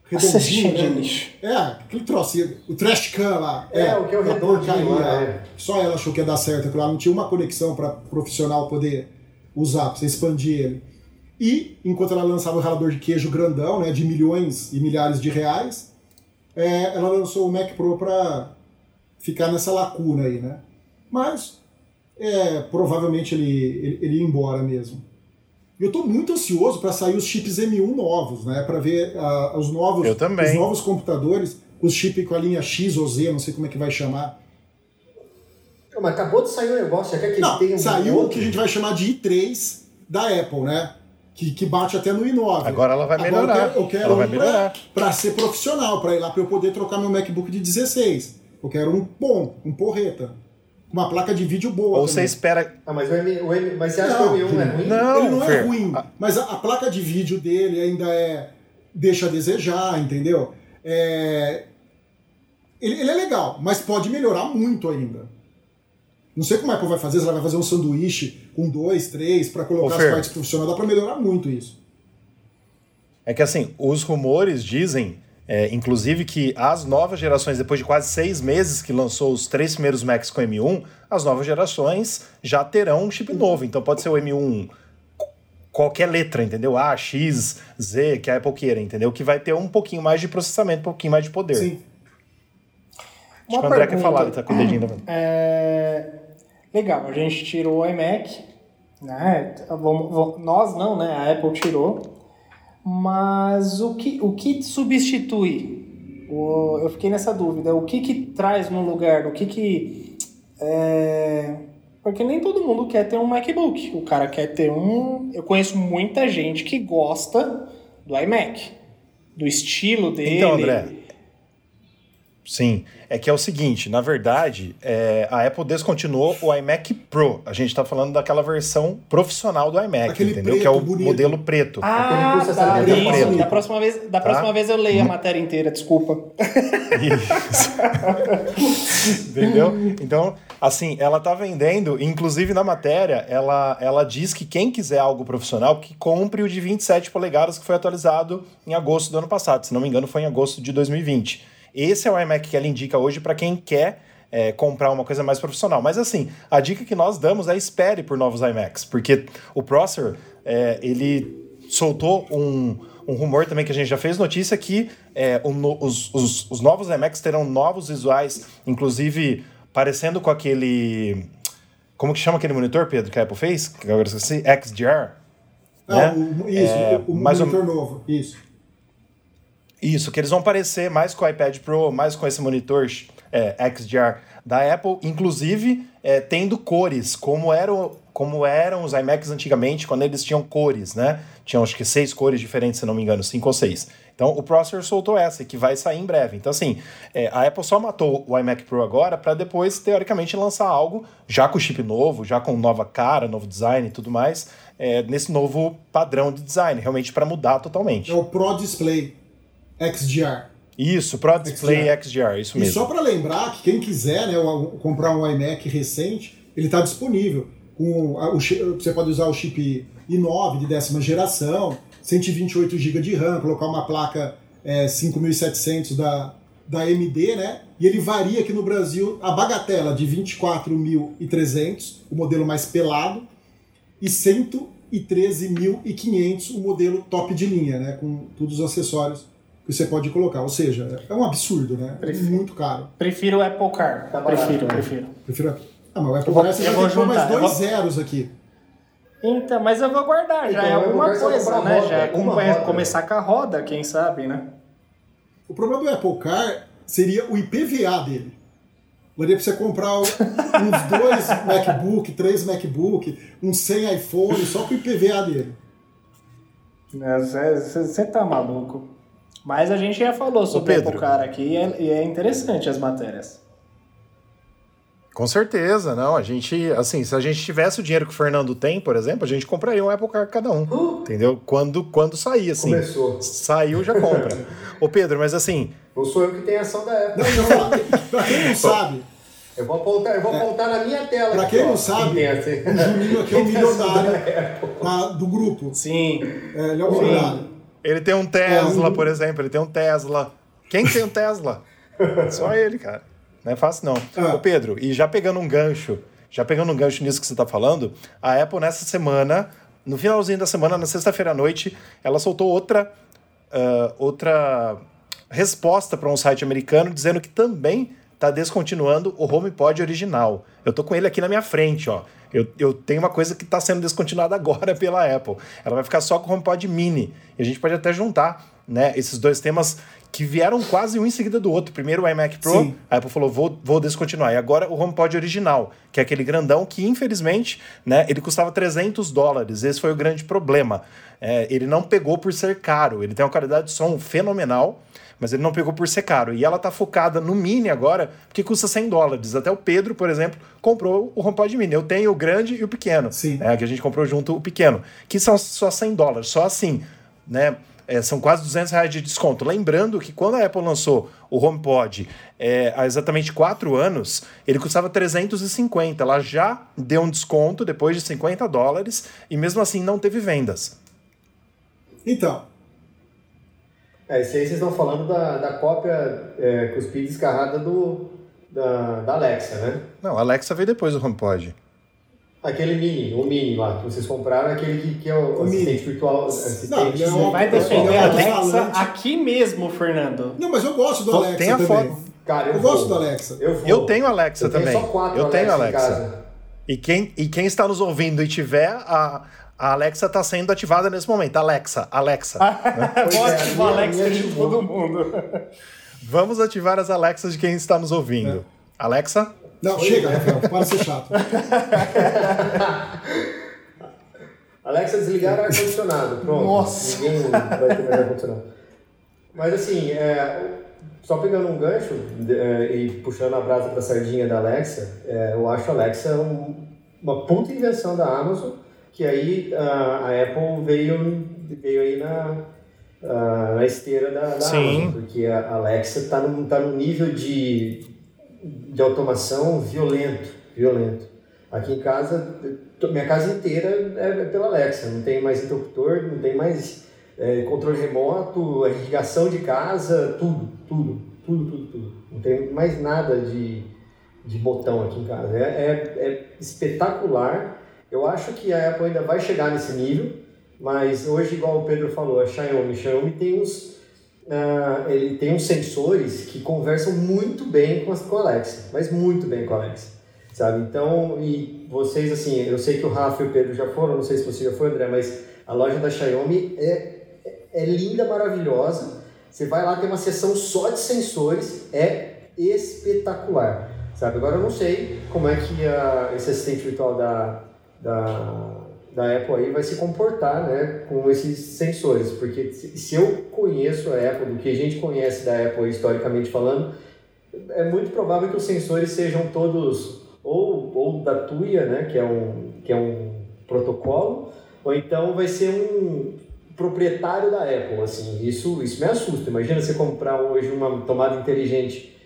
redondinho. Cestinha de né? lixo. É, aquele trocinho, o trash can lá. É, o que é o aquela redondinho porcaria lá, é. Só ela achou que ia dar certo, aquilo lá não tinha uma conexão para profissional poder usar, para você expandir ele. E, enquanto ela lançava o ralador de queijo grandão, né, de milhões e milhares de reais, é, ela lançou o Mac Pro para ficar nessa lacuna aí, né? Mas, é, provavelmente ele, ele, ele ia embora mesmo. E eu estou muito ansioso para sair os chips M1 novos, né? Para ver ah, os novos os novos computadores, os chips com a linha X ou Z, não sei como é que vai chamar. Não, mas acabou de sair um negócio, já quer que Não, tenha um saiu o que a gente vai chamar de i3 da Apple, né? Que, que bate até no i9. Agora ela vai melhorar. eu quero, eu quero Ela vai um para ser profissional, para ir lá para eu poder trocar meu MacBook de 16. Eu quero um bom, um porreta. Uma placa de vídeo boa. Ou você também. espera. Ah, mas, o M, o M, mas você acha Não, que o M1 é ruim? não. Ele não é ruim, a- mas a, a placa de vídeo dele ainda é. deixa a desejar, entendeu? É, ele, ele é legal, mas pode melhorar muito ainda. Não sei como a Apple vai fazer, se ela vai fazer um sanduíche com dois, três, para colocar Ô, as Fer. partes profissionais, dá para melhorar muito isso. É que assim, os rumores dizem, é, inclusive, que as novas gerações, depois de quase seis meses que lançou os três primeiros Macs com M1, as novas gerações já terão um chip novo. Então pode ser o M1 qualquer letra, entendeu? A, X, Z, que a Apple queira, entendeu? Que vai ter um pouquinho mais de processamento, um pouquinho mais de poder. Sim. Acho que o André quer falar, ele tá com o dedinho É, legal, a gente tirou o iMac, né? Nós não, né? A Apple tirou. Mas o que, o que substitui? O- eu fiquei nessa dúvida. O que que traz no lugar? O que que... é, porque nem todo mundo quer ter um MacBook. O cara quer ter um... Eu conheço muita gente que gosta do iMac. Do estilo dele. Então, André, Sim, é que é o seguinte, na verdade, é, a Apple descontinuou o iMac Pro. A gente está falando daquela versão profissional do iMac, Aquele entendeu? que é o preto bonito. modelo preto. Ah, tá. preto. Isso. Da próxima vez, da próxima Tá? vez eu leio a matéria inteira, desculpa. Isso. (laughs) Entendeu? Então, assim, ela tá vendendo, inclusive na matéria, ela, ela diz que quem quiser algo profissional, que compre o de 27 polegadas que foi atualizado em agosto do ano passado. Se não me engano, foi em agosto de 2020. Esse é o iMac que ela indica hoje para quem quer é, comprar uma coisa mais profissional. Mas assim, a dica que nós damos é espere por novos iMacs, porque o Prosser, é, ele soltou um, um rumor também que a gente já fez notícia que é, o os, os, os novos iMacs terão novos visuais, inclusive parecendo com aquele... Como que chama aquele monitor, Pedro, que a Apple fez? Que agora esqueci, XDR? Não, né? isso, É, o, monitor novo. Isso. Isso, que eles vão parecer mais com o iPad Pro, mais com esse monitor é, XDR da Apple, inclusive é, tendo cores, como eram, como eram os iMacs antigamente, quando eles tinham cores, né? Tinham acho que seis cores diferentes, se não me engano, cinco ou seis. Então o Processor soltou essa, que vai sair em breve. Então, assim, é, a Apple só matou o iMac Pro agora para depois, teoricamente, lançar algo já com chip novo, já com nova cara, novo design e tudo mais, é, nesse novo padrão de design, realmente para mudar totalmente. É o Pro Display XDR. Isso, Pro Display XDR, isso E mesmo. só para lembrar que quem quiser né, comprar um iMac recente, ele está disponível. Com o você pode usar o chip i9 de décima geração, 128 GB de RAM, colocar uma placa é, 5700 da, da AMD, né? E ele varia aqui no Brasil a bagatela de 24.300, o modelo mais pelado, e 113.500 o modelo top de linha, né? Com todos os acessórios você pode colocar. Ou seja, é um absurdo, né? É Prefiro. muito caro. Prefiro o Apple Car. Tá prefiro, né? prefiro. Prefiro. Ah, mas o Apple vou ter que pôr mais dois vou- zeros aqui. Então, mas eu vou guardar, já Então, é eu vou alguma coisa, né? roda, Já é come- roda. começar com a roda, quem sabe, né? O problema do Apple Car seria o IPVA dele. Daria pra você comprar uns dois (laughs) MacBook, três MacBook, uns 100 iPhone, só com o IPVA dele. Você tá maluco. Mas a gente já falou sobre o Pedro. Apple Car aqui e é, e é interessante as matérias. Com certeza, não. A gente, assim, se a gente tivesse o dinheiro que o Fernando tem, por exemplo, a gente compraria um Apple Car cada um. Entendeu? Quando, quando sair, assim. Começou. Saiu, já compra. (laughs) Ô, Pedro, mas assim, Não sou eu que tenho ação da Apple. Não, pra quem não (laughs) sabe, Eu vou apontar, eu vou apontar na minha tela. pra aqui, quem ó, não sabe, tem assim. o Juninho aqui é o (laughs) Quem ação milionário da do grupo. Sim. É, ele é o milionário. Ele tem um Tesla, É, um- por exemplo, ele tem um Tesla. Quem tem um Tesla? (laughs) Só ele, cara. Não é fácil, não. Ah. Ô, Pedro, e já pegando um gancho, já pegando um gancho nisso que você tá falando, a Apple nessa semana, no finalzinho da semana, na sexta-feira à noite, ela soltou outra, ah, outra resposta para um site americano dizendo que também está descontinuando o HomePod original. Eu tô com ele aqui na minha frente, ó. Eu, eu tenho uma coisa que está sendo descontinuada (laughs) agora pela Apple. Ela vai ficar só com o HomePod Mini. E a gente pode até juntar né, esses dois temas que vieram quase um em seguida do outro. Primeiro o iMac Pro, Sim. a Apple falou, vou, vou descontinuar. E agora o HomePod original, que é aquele grandão que, infelizmente, né, ele custava 300 dólares. Esse foi o grande problema. É, ele não pegou por ser caro. Ele tem uma qualidade de som fenomenal, mas ele não pegou por ser caro. E ela tá focada no Mini agora, porque custa 100 dólares. Até o Pedro, por exemplo, comprou o HomePod Mini. Eu tenho o grande e o pequeno. Sim. né, que a gente comprou junto o pequeno. Que são só 100 dólares. Só assim, né? É, são quase 200 reais de desconto. Lembrando que quando a Apple lançou o HomePod é, há exatamente 4 anos, ele custava 350. Ela já deu um desconto depois de 50 dólares e mesmo assim não teve vendas. Então, É, esse aí vocês estão falando da, da cópia é, cuspida e descarrada do, da, da Alexa, né? Não, a Alexa veio depois do HomePod. Aquele mini, o mini lá, que vocês compraram, aquele que, que é o, O assistente mini. virtual. Assistente, Não, é um- Vai defender a. Alexa aqui mesmo, Fernando. não, mas eu gosto do Alexa tem a também. foto. Cara, eu, Eu gosto do Alexa. Eu, vou. Eu tenho Alexa Eu tenho também. só quatro Eu tenho Alexa em Alexa. casa. E quem, e quem está nos ouvindo e tiver, a, a Alexa está sendo ativada nesse momento. Alexa, Alexa. (laughs) Pois é, Pode a ativar a Alexa de todo mundo. Vamos ativar as Alexas de quem está nos ouvindo. Alexa? Não, chega, Rafael, para de ser chato. (laughs) Alexa, desligar o ar-condicionado. Pronto. Nossa. Ninguém vai ter mais ar-condicionado. Mas assim, é, só pegando um gancho é, e puxando a brasa pra sardinha da Alexa, é, eu acho a Alexa um- uma puta invenção da Amazon, que aí a, a Apple veio, veio aí na, a- na esteira da, da. Amazon, porque a Alexa tá num, tá num nível de, de automação violento, violento. Aqui em casa, minha casa inteira é pela Alexa, não tem mais interruptor, não tem mais é, controle remoto, irrigação de casa, tudo, tudo, tudo, tudo, tudo. Não tem mais nada de, de botão aqui em casa. É, é, é espetacular. Eu acho que a Apple ainda vai chegar nesse nível, mas hoje, igual o Pedro falou, a Xiaomi, a Xiaomi tem uns, ah, ele tem uns sensores que conversam muito bem com, as, com a Alexa, mas muito bem com a Alexa, sabe? Então, e vocês, assim, eu sei que o Rafa e o Pedro já foram, não sei se você já foi, André, mas a loja da Xiaomi é, é linda, maravilhosa. Você vai lá, tem uma seção só de sensores, é espetacular, sabe? Agora eu não sei como é que a, esse assistente virtual da, da, da Apple aí vai se comportar, né, com esses sensores, porque se, eu conheço a Apple, do que a gente conhece da Apple historicamente falando, é muito provável que os sensores sejam todos ou, ou da Tuya, né, que é um, que é um protocolo, ou então vai ser um proprietário da Apple, assim, isso, isso me assusta. Imagina você comprar hoje uma tomada inteligente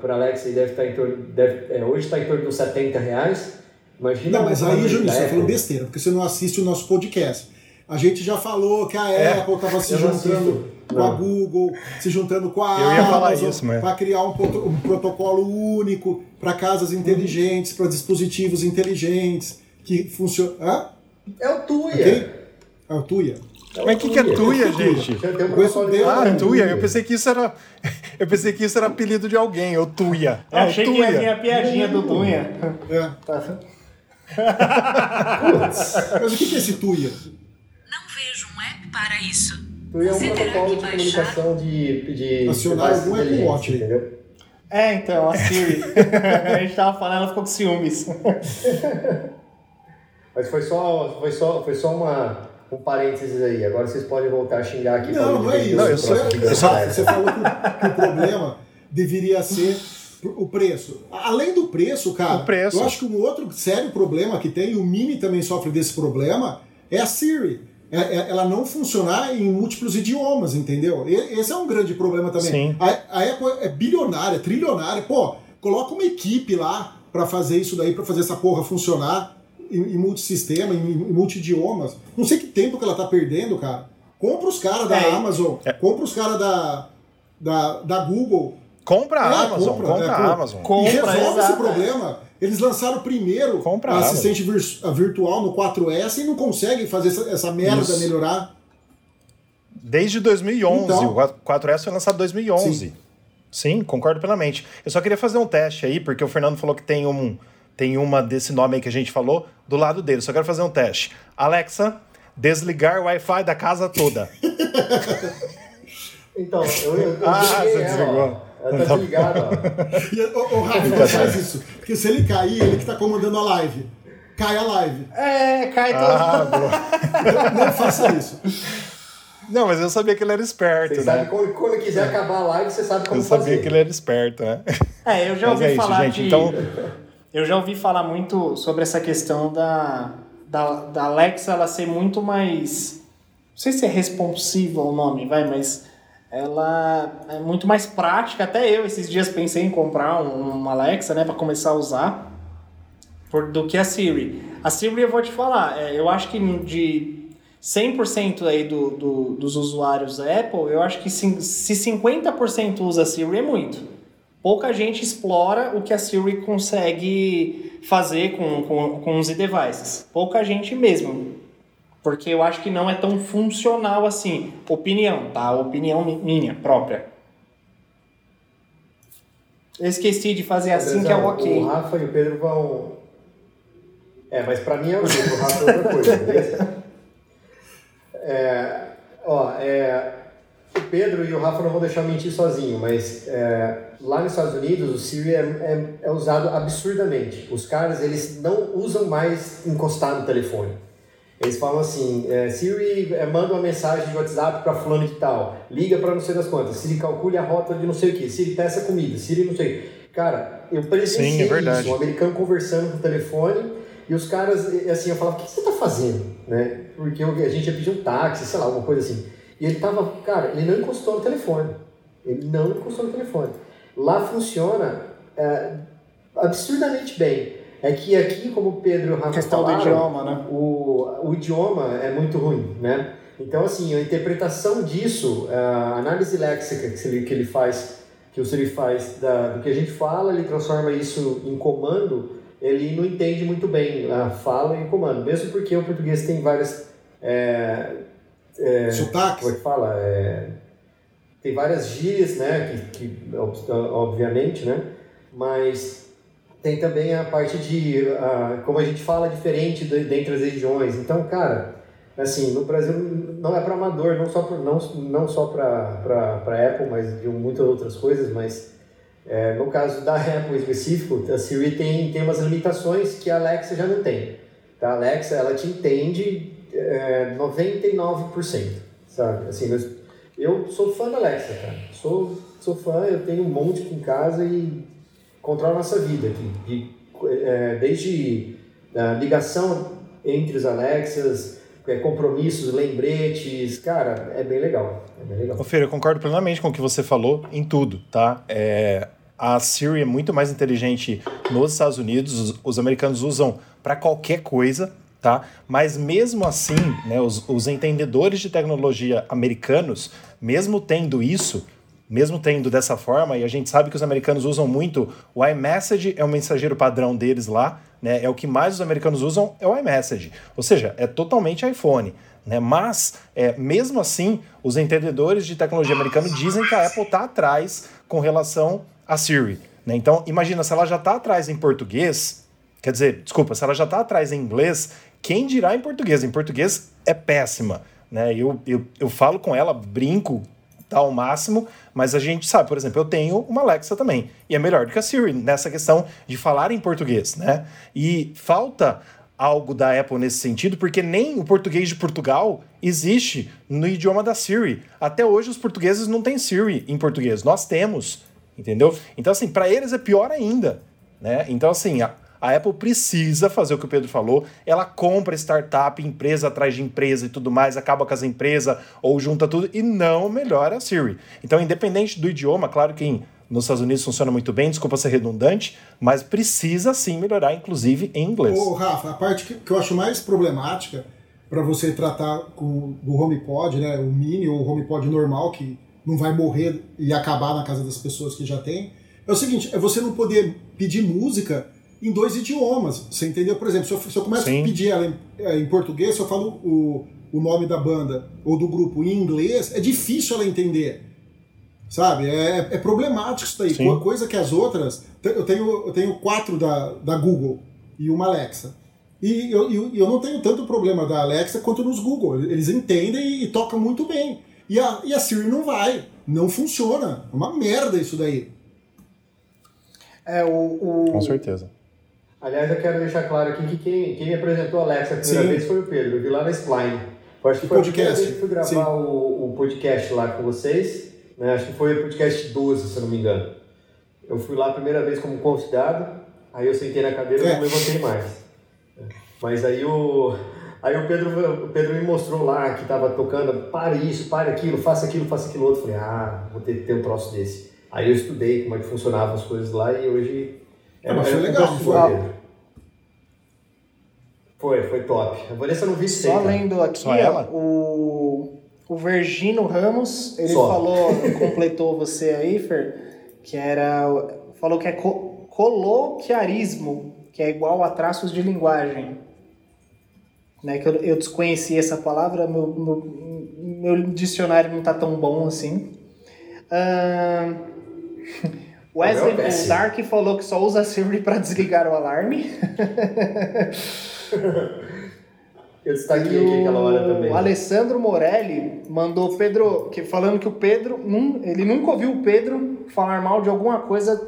para Alexa e deve estar em torno, deve, é, hoje está em torno dos 70 reais. Imagina Não, mas aí, Juninho, da você tá falando besteira, porque você não assiste o nosso podcast. A gente já falou que a É, Apple estava se juntando com a. Google, se juntando com a Eu ia falar Amazon isso, mas- para criar um, proto- um protocolo único para casas inteligentes, para dispositivos inteligentes que funcionam. Hã? É o Tuya. Ok? É o Tuya. Mas o que, que é Tuya, gente? Ah, É, Tuya. Eu pensei que isso era. (laughs) Eu pensei que isso era apelido de alguém, ou Tuya. Eu Ah, achei que ia vir a piadinha do Dunha. É. Tá. Mas o que que é esse Tuya? Não vejo um app para isso. Tuya é um protocolo de comunicação de, de Acionar algum Apple Watch entendeu? É, então, a Siri. (laughs) a gente tava falando, ela ficou com ciúmes. (laughs) Mas foi só, foi só, foi só uma, um parênteses aí. Agora vocês podem voltar a xingar aqui. Não, não é isso. Não, eu só- Você falou que que o problema deveria ser o preço. Além do preço, cara, O preço. eu acho que um outro sério problema que tem, e o Mini também sofre desse problema, é a Siri. É- é- ela não funcionar em múltiplos idiomas, entendeu? Esse é um grande problema também. Sim. A, a Apple é bilionária, trilionária. Pô, coloca uma equipe lá pra fazer isso daí, pra fazer essa porra funcionar em, em multissistema, em, em multidiomas. Não sei que tempo que ela tá perdendo, cara. Compra os caras da É. Amazon, compra os caras da, da, da Google. Compra a É, Amazon, compra, compra, é, a. Amazon. Compra, e resolve esse problema. Eles lançaram primeiro Compra a assistente vir- a virtual no 4S e não conseguem fazer essa, essa merda Isso. melhorar. Desde 2011. Então. o 4S foi lançado em 2011. Sim. Sim. concordo plenamente. Eu só queria fazer um teste aí, porque o Fernando falou que tem, um, tem uma desse nome aí que a gente falou do lado dele. Só quero fazer um teste. Alexa, desligar o Wi-Fi da casa toda. (laughs) Então, eu, eu, eu Ah, você ela, desligou. Ela tá desligada, ó. (laughs) E, ô, ô, Rafa, não faz isso. Porque se ele cair, ele que tá comandando a live. Cai a live. É, cai todo Ah, boa. Não, não faça isso. Não, mas eu sabia que ele era esperto, Você né? sabe, quando, quando quiser acabar a live, você sabe como Eu sabia fazer. que ele era esperto, né? É, eu já ouvi é isso, falar gente. de. Então- Eu já ouvi falar muito sobre essa questão da, da, da Alexa ela ser muito mais. Não sei se é responsiva o nome, vai, mas ela é muito mais prática. Até eu esses dias pensei em comprar um, Alexa, né, para começar a usar, por, do que a Siri. A Siri eu vou te falar, é, eu acho que de 100% aí do, do, dos usuários da Apple, eu acho que se 50% usa a Siri é muito pouca gente explora o que a Siri consegue fazer com, com, com os devices. Pouca gente mesmo. Porque eu acho que não é tão funcional assim. Opinião, tá? Opinião mi- minha própria. Eu esqueci de fazer assim que é o ok. O Rafa e o Pedro vão. É, mas pra mim é o jeito, o Rafa é outra coisa, (laughs) beleza? É, ó, é, o Pedro e o Rafa não vão deixar mentir sozinho, mas é, lá nos Estados Unidos o Siri é, é, é usado absurdamente. Os caras, eles não usam mais encostar no telefone. Eles falam assim, é, Siri é, manda uma mensagem de WhatsApp para fulano de tal, liga para não sei das quantas, Siri calcule a rota de não sei o que, Siri peça comida, Siri não sei. Cara, eu presenciei Sim, é verdade. isso, um americano conversando com o telefone e os caras, assim, eu falava, o que você tá fazendo? Né? Porque a gente ia pedir um táxi, sei lá, alguma coisa assim. E ele tava, cara, ele não encostou no telefone. Ele não encostou no telefone. Lá funciona é, absurdamente bem. É que aqui, como o Pedro e o Rafa Questão do falaram, idioma, né? o, o idioma é muito ruim, né? Então, assim, a interpretação disso, a análise léxica que ele, que ele faz, que o Siri faz da, do que a gente fala, ele transforma isso em comando, ele não entende muito bem a fala e o comando, mesmo porque o português tem várias... É, é, Sotaques. como é que fala? É, tem várias gírias, né? Que, que, ob- obviamente, né? Mas tem também a parte de ah, como a gente fala diferente de, dentre as regiões. Então, cara, assim, no Brasil não é para amador, não só pra, não, não só para Apple, mas de muitas outras coisas, mas é, no caso da Apple em específico, a Siri tem, tem umas limitações que a Alexa já não tem. Tá? A Alexa, ela te entende é, 99%, sabe? Assim, mas eu sou fã da Alexa, cara. Sou, sou fã, eu tenho um monte em casa e controla a nossa vida aqui. De, é, desde a ligação entre os Alexas, é, compromissos, lembretes, cara, é bem legal. É bem legal. Ô, Fer, eu concordo plenamente com o que você falou em tudo, tá? É, a Siri é muito mais inteligente nos Estados Unidos, os, os americanos usam para qualquer coisa, tá? Mas mesmo assim, né, os, os entendedores de tecnologia americanos, mesmo tendo isso, mesmo tendo dessa forma, e a gente sabe que os americanos usam muito, o iMessage é o mensageiro padrão deles lá, né? É o que mais os americanos usam, é o iMessage. Ou seja, é totalmente iPhone. Né? Mas, é, mesmo assim, os entendedores de tecnologia americano dizem que a Apple está atrás com relação a Siri. Né? Então, imagina, se ela já está atrás em português, quer dizer, desculpa, se ela já está atrás em inglês, quem dirá em português? Em português é péssima. Né? Eu, eu, eu falo com ela, brinco tá, ao máximo, mas a gente sabe, por exemplo, eu tenho uma Alexa também, e é melhor do que a Siri nessa questão de falar em português, né? E falta algo da Apple nesse sentido, porque nem o português de Portugal existe no idioma da Siri. Até hoje os portugueses não têm Siri em português, nós temos, entendeu? Então assim, para eles é pior ainda, né? Então assim, a Apple precisa fazer o que o Pedro falou, ela compra startup, empresa atrás de empresa e tudo mais, acaba com as empresas ou junta tudo e não melhora a Siri. Então, independente do idioma, claro que nos Estados Unidos funciona muito bem, desculpa ser redundante, mas precisa sim melhorar, inclusive em inglês. Ô, Rafa, a parte que, que eu acho mais problemática para você tratar com do HomePod, né, o mini ou o HomePod normal, que não vai morrer e acabar na casa das pessoas que já tem, é o seguinte, é você não poder pedir música em dois idiomas, você entendeu? Por exemplo, se eu, se eu começo Sim. a pedir ela em, é, em português, se eu falo o, o nome da banda ou do grupo em inglês, é difícil ela entender. Sabe? É, é problemático isso daí. Sim. Co- Coisa que as outras. Eu tenho, eu tenho quatro da, da Google e uma Alexa. E eu, eu, eu não tenho tanto problema da Alexa quanto nos Google. Eles entendem e, e tocam muito bem. E a, e a Siri não vai. Não funciona. É uma merda isso daí. É, o, o- Com certeza. Aliás, eu quero deixar claro aqui que quem, quem me apresentou a Alexa a primeira Sim. vez foi o Pedro. Eu vi lá na Spline. Eu acho que O foi a primeira podcast. vez que fui gravar o, o podcast lá com vocês. né? Acho que foi o podcast 12, se eu não me engano. Eu fui lá a primeira vez como convidado, aí eu sentei na cadeira e É. não levantei mais. Mas aí o, aí o, Pedro, o Pedro me mostrou lá que estava tocando, pare isso, pare aquilo, faça aquilo, faça aquilo outro. Falei, ah, vou ter que ter um troço desse. Aí eu estudei como é que funcionavam as coisas lá e hoje... Ah, mas foi legal, foi. Foi, foi top. A Vanessa não vi Só lendo aqui, Só ela? o, o Vergino Ramos, ele Só. falou, (laughs) completou você aí, Fer, que era. Falou que é co coloquiarismo, que é igual a traços de linguagem. Né, que eu, eu desconheci essa palavra, meu, meu, meu dicionário não tá tão bom assim. Ahn, (laughs) Wesley. Dark falou que só usa Siri para desligar o alarme. (laughs) Eu destaquei aqui aquela hora também. O Alessandro Morelli mandou Pedro, que, falando que o Pedro, ele nunca ouviu o Pedro falar mal de alguma coisa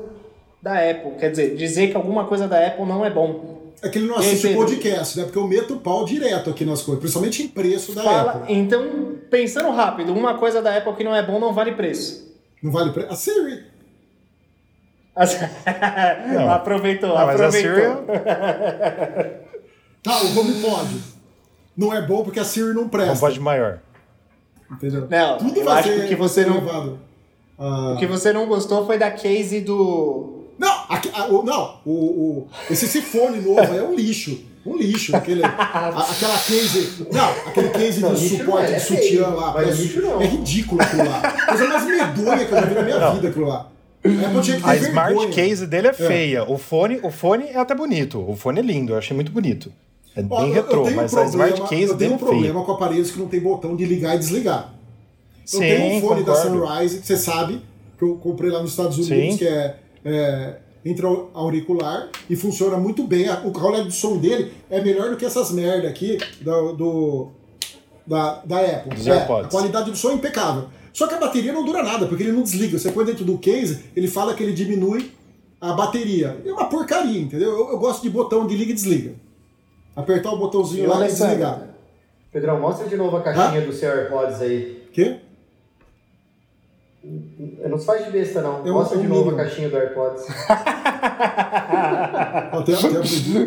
da Apple. Quer dizer, dizer que alguma coisa da Apple não é bom. É que ele não assiste o Pedro? podcast, né? Porque eu meto o pau direto aqui nas coisas, principalmente em preço da Fala, Apple. então, pensando rápido, uma coisa da Apple que não é bom não vale preço. Não vale preço. A Siri. (laughs) aproveitou, Ah, mas a aproveitou. Siri (laughs) Tá, o HomePod. Não é bom porque a Siri não presta. não pode maior. Entendeu? Não, Tudo eu vai acho ser, que você vai ser não- levado. Ah, O que você não gostou foi da case do. Não, aqui- a- o, não o, o- esse sifone novo é um lixo. Um lixo. Aquele, (laughs) a- aquela case. Não, aquele case Não, de não suporte é, é de sutiã lá. mas é, lixo não. é ridículo aquilo lá. Coisa mais medonha que eu já vi na minha vida aquilo lá. A ter A smart vergonha. case dele é feia. O fone, o fone é até bonito. O fone é lindo, eu achei muito bonito. É Ó, bem retrô, um mas a smart problema- case Eu tenho dele um é feia. problema com aparelhos que não tem botão de ligar e desligar. Eu Sim, tenho um fone da concordo. Sunrise, que você sabe, que eu comprei lá nos Estados Unidos, Sim. que é, é intra-auricular e funciona muito bem. O qualidade de som dele é melhor do que essas merda aqui do, do- da, da Apple. É, a qualidade do som é impecável. Só que a bateria não dura nada, porque ele não desliga. Você põe dentro do case, ele fala que ele diminui a bateria. É uma porcaria, entendeu? Eu, eu gosto de botão de liga e desliga. Apertar o botãozinho E lá e desligar. Pedrão, mostra de novo a caixinha do seu AirPods aí. Quê? Não se faz de besta, não. Eu- mostra de novo mínimo. a caixinha do AirPods. (laughs) Ó,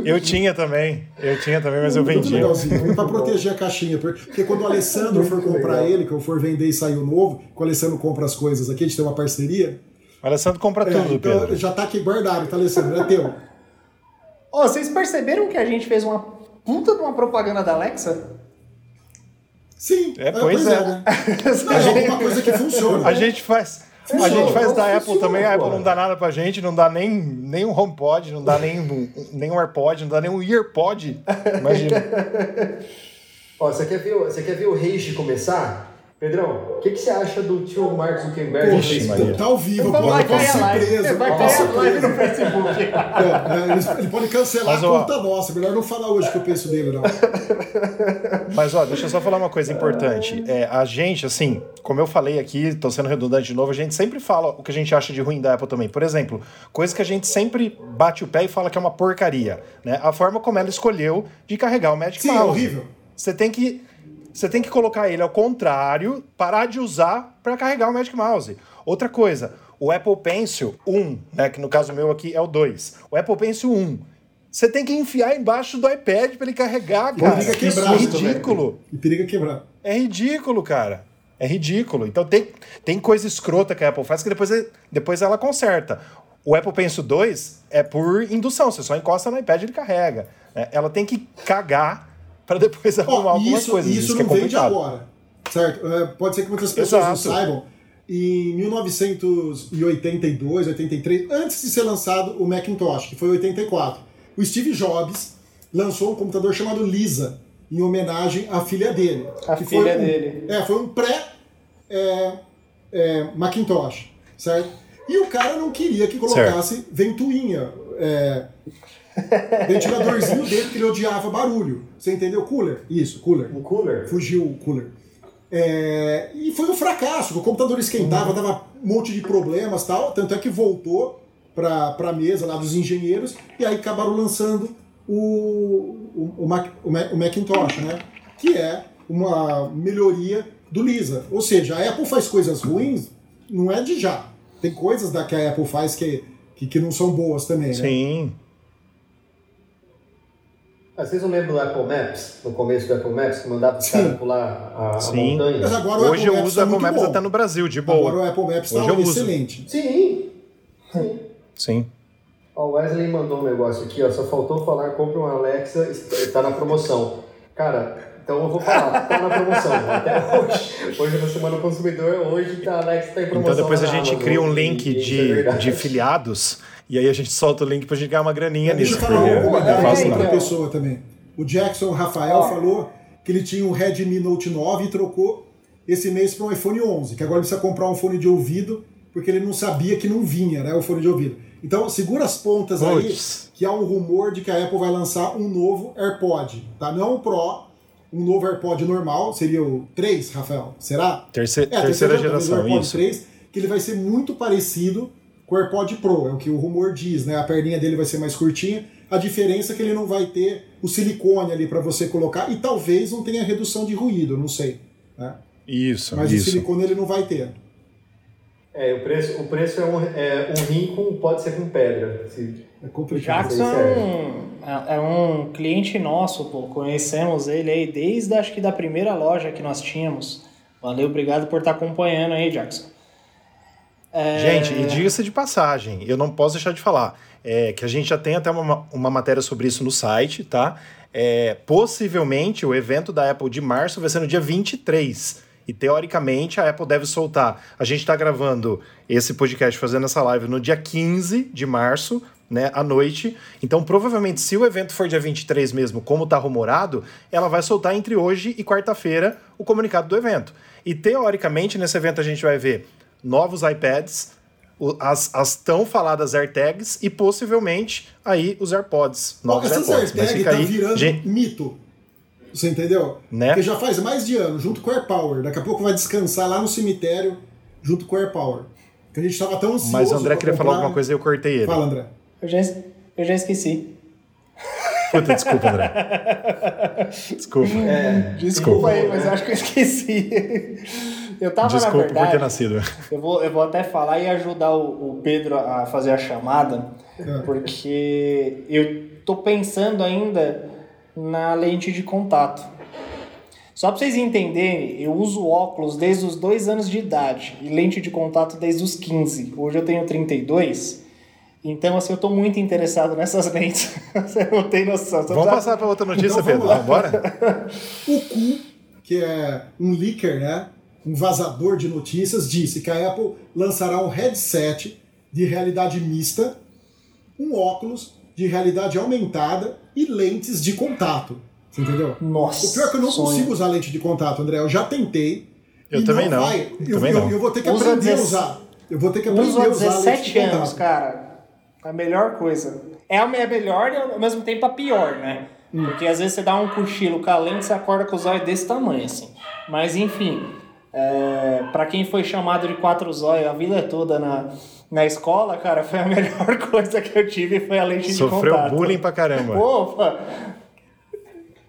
Eu tinha também. Eu tinha também, mas eu vendi. legalzinho, pra (laughs) proteger a caixinha. Porque quando o Alessandro for comprar ele, que eu for vender e sair o novo, que o Alessandro compra as coisas aqui, a gente tem uma parceria. O Alessandro compra É, tudo, então Pedro. já tá aqui guardado, tá, Alessandro? É teu. Ô, vocês perceberam que a gente fez uma puta de uma propaganda da Alexa? Sim. É, pois é. né? Não, é alguma coisa que funciona. A gente faz. A Funciona, gente faz da funciona, Apple também, a Apple não dá nada pra gente, não dá nem, nem um HomePod, não dá nem, um- nem um AirPod, não dá nem um EarPod. Imagina. (laughs) Ó, você quer ver, o- você quer ver o Rage começar? Pedrão, o que, que você acha do tio Mark Zuckerberg no Poxa, Facebook? Maria. Tá ao vivo, pode, vai ser live. preso. Vai cair a live no Facebook. (laughs) É, é, ele, pode cancelar Mas, a ó, conta nossa. Melhor não falar hoje o que eu penso dele, não. (laughs) Mas, ó, deixa eu só falar uma coisa importante. É, a gente, assim, como eu falei aqui, tô sendo redundante de novo, a gente sempre fala o que a gente acha de ruim da Apple também. Por exemplo, coisa que a gente sempre bate o pé e fala que é uma porcaria, né? A forma como ela escolheu de carregar o Magic Sim, é Mouse. horrível. Você tem que você tem que colocar ele ao contrário, parar de usar para carregar o Magic Mouse. Outra coisa, o Apple Pencil 1, né, que no caso meu aqui é o 2. O Apple Pencil 1, você tem que enfiar embaixo do iPad para ele carregar, cara. periga Isso quebrar é também. ridículo. E periga quebrar. É ridículo, cara. É ridículo. Então tem, tem coisa escrota que a Apple faz que depois, depois ela conserta. O Apple Pencil 2 é por indução, você só encosta no iPad e ele carrega. né? Ela tem que cagar para depois (laughs) arrumar algumas isso, coisas. isso Isso, que é não vem de complicado. agora, certo? É, pode ser que muitas pessoas Exato. não saibam. Em 1982, 83, antes de ser lançado o Macintosh, que foi em 84, o Steve Jobs lançou um computador chamado Lisa, em homenagem à filha dele. A que filha foi um- dele. É, foi um pré é, é, Macintosh, certo? E o cara não queria que colocasse ventoinha, é, (laughs) ventiladorzinho dele, porque ele odiava barulho. Você entendeu? Cooler. Isso, cooler. Um cooler? Fugiu o cooler. É, e foi um fracasso. O computador esquentava, dava um monte de problemas tal. Tanto é que voltou para a mesa lá dos engenheiros e aí acabaram lançando o, o, o, Mac, o, Mac- o Macintosh, né? Que é uma melhoria do Lisa. Ou seja, a Apple faz coisas ruins, não é de já. Tem coisas da que a Apple faz que, que, que não são boas também, né? Sim. Vocês não lembram do Apple Maps? No começo do Apple Maps, que mandava os Sim. caras pular a, a Sim. montanha? Mas agora o Hoje Apple eu Maps uso tá o Apple Maps bom. até no Brasil, de Agora boa. o Apple Maps Hoje está eu uso. excelente. Sim! Sim. Sim. Ó, o Wesley mandou um negócio aqui, ó. Só faltou falar, compre um Alexa, está na promoção. Cara, então eu vou falar, tá na promoção. (laughs) Até hoje. Hoje na Semana do Consumidor, hoje tá, a Alexa tá em promoção. Então depois a gente Amazon, cria um link e é de, verdade. de filiados e aí a gente solta o link pra gente ganhar uma graninha Deixa nisso. eu falar porque um não é não. outra não. pessoa também. O Jackson Rafael falou que ele tinha um Redmi Note 9 e trocou esse mês para um iPhone 11, que agora ele precisa comprar um fone de ouvido porque ele não sabia que não vinha, né, o fone de ouvido. Então segura as pontas aí, Puts. que há um rumor de que a Apple vai lançar um novo AirPod, tá? Não o Pro, um novo AirPod normal, seria o 3, Rafael? Será? Terce- É, terceira talvez geração, o AirPod isso. 3, que ele vai ser muito parecido com o AirPod Pro, é o que o rumor diz, né? A perninha dele vai ser mais curtinha. A diferença é que ele não vai ter o silicone ali para você colocar e talvez não tenha redução de ruído, não sei. Né? Isso, Mas o isso. silicone ele não vai ter. É, o preço, o preço é, um, é um rim com, pode ser com pedra. Se- É O complicado. Jackson é um, é- é um cliente nosso, pô. Conhecemos ele aí desde acho que da primeira loja que nós tínhamos. Valeu, obrigado por estar acompanhando aí, Jackson. É, Gente, e diga-se de passagem, eu não posso deixar de falar, é, que a gente já tem até uma, uma matéria sobre isso no site, tá? É, possivelmente o evento da Apple de março vai ser no dia 23. E teoricamente a Apple deve soltar. A gente está gravando esse podcast, fazendo essa live no dia 15 de março, né, à noite. Então, provavelmente, se o evento for dia 23 mesmo, como tá rumorado, ela vai soltar entre hoje e quarta-feira o comunicado do evento. E teoricamente, nesse evento a gente vai ver novos iPads, as, as tão faladas AirTags e possivelmente aí os AirPods, novos essas AirPods. Mas AirTag fica tá aí, virando gente, mito. Você entendeu? Né? Porque já faz mais de ano, junto com o AirPower. Daqui a pouco vai descansar lá no cemitério, junto com o AirPower. Que a gente estava tão ansioso. mas o André queria falar comprar. alguma coisa e eu cortei ele. Fala, André. eu, já, eu já esqueci. Puta, desculpa, André. (laughs) Desculpa. É, Desculpa aí, mas eu acho que eu esqueci. Eu tava, Desculpa na por ter verdade, nascido. eu vou, eu vou até falar e ajudar o, o Pedro a fazer a chamada, É. porque eu tô pensando ainda na lente de contato. Só pra vocês entenderem, eu uso óculos desde os dois anos de idade e lente de contato desde os 15. Hoje eu tenho 32. Então, assim, eu tô muito interessado nessas (laughs) lentes. Você não tem noção. Vamos passar para outra notícia, Então, Pedro. Vamos embora? O Cu, que é um leaker, né? Um vazador de notícias, disse que a Apple lançará um headset de realidade mista, um óculos de realidade aumentada e lentes de contato. Você entendeu? Nossa. O pior é que eu não sonho. consigo usar lente de contato, André. Eu já tentei. Eu e também não. Vai. Eu Eu, também eu- não. eu vou ter que Usa aprender a 17 usar. Eu vou ter que aprender Uso a há usar a lente 17 de anos, contato. cara. A melhor coisa. É a a melhor e ao mesmo tempo a pior, né? Porque às vezes você dá um cochilo calente, você acorda com os olhos desse tamanho, assim. Mas enfim, é, para quem foi chamado de quatro zóio a vida toda na, na escola, cara, foi a (laughs) melhor coisa que eu tive, foi a lente Sofreu de contato. bullying pra caramba. Opa!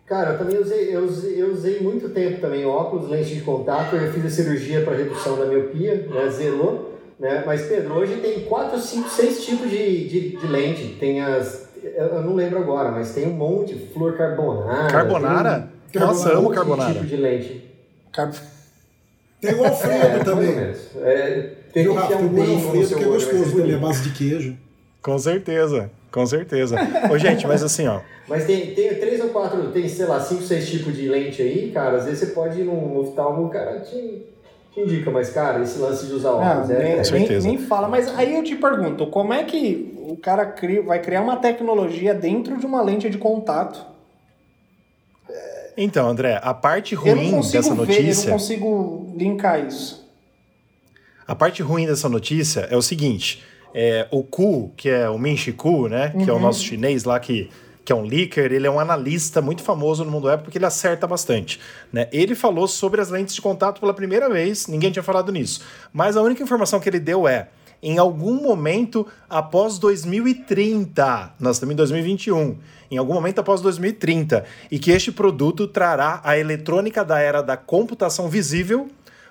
Cara, eu também usei, eu usei, eu usei muito tempo também óculos, lente de contato, eu fiz a cirurgia para redução da miopia, né, zelou, né, mas Pedro, hoje tem 4, 5, 6 tipos de, de, de lente, tem as, eu não lembro agora, mas tem um monte, flor carbonara. Carbonara? tem um- Nossa, um amo carbonara. tipo de lente. Tem o Alfredo É, também. É, tem que Viu, Rafa? Tem um o Alfredo que é gostoso, também, a bonito. base de queijo. Com certeza, com certeza. Ô, gente, mas assim, ó. Mas tem, tem três ou quatro, tem, sei lá, cinco, seis tipos de lente aí, cara. Às vezes você pode ir num oftalmo, o cara te, te indica, mas, cara, esse lance de usar Não, óculos é. nem, é- Com certeza. nem, nem fala, mas aí eu te pergunto, como é que o cara cria, vai criar uma tecnologia dentro de uma lente de contato? Então, André, a parte ruim dessa ver, eu notícia. não consigo linkar isso. A parte ruim dessa notícia é o seguinte: é, o Ku, que é o Min Chi Ku, né? Que é o nosso chinês lá que, que é um leaker, ele é um analista muito famoso no mundo web porque ele acerta bastante. Né? Ele falou sobre as lentes de contato pela primeira vez, ninguém tinha falado nisso. Mas a única informação que ele deu é. Em algum momento após 2030, nós estamos em 2021, em algum momento após 2030, e que este produto trará a eletrônica da era da computação visível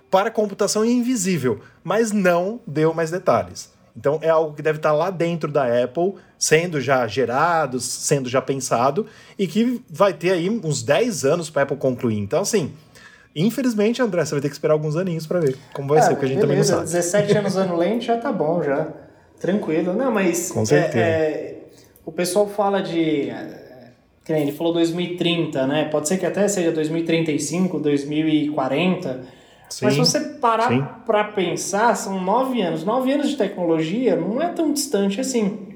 para computação invisível, mas não deu mais detalhes. Então é algo que deve estar lá dentro da Apple, sendo já gerado, sendo já pensado, e que vai ter aí uns 10 anos para a Apple concluir. Então, assim, infelizmente, André, você vai ter que esperar alguns aninhos para ver como vai Ah, ser, porque a gente também não beleza, sabe. 17 (laughs) anos usando lente já tá bom, já. Tranquilo. Não, mas. Com certeza. é, é, o pessoal fala de. é, Que nem ele falou 2030, né? Pode ser que até seja 2035, 2040. mas se Sim, você sim. parar pra pensar, são nove anos. Nove anos de tecnologia não é tão distante assim.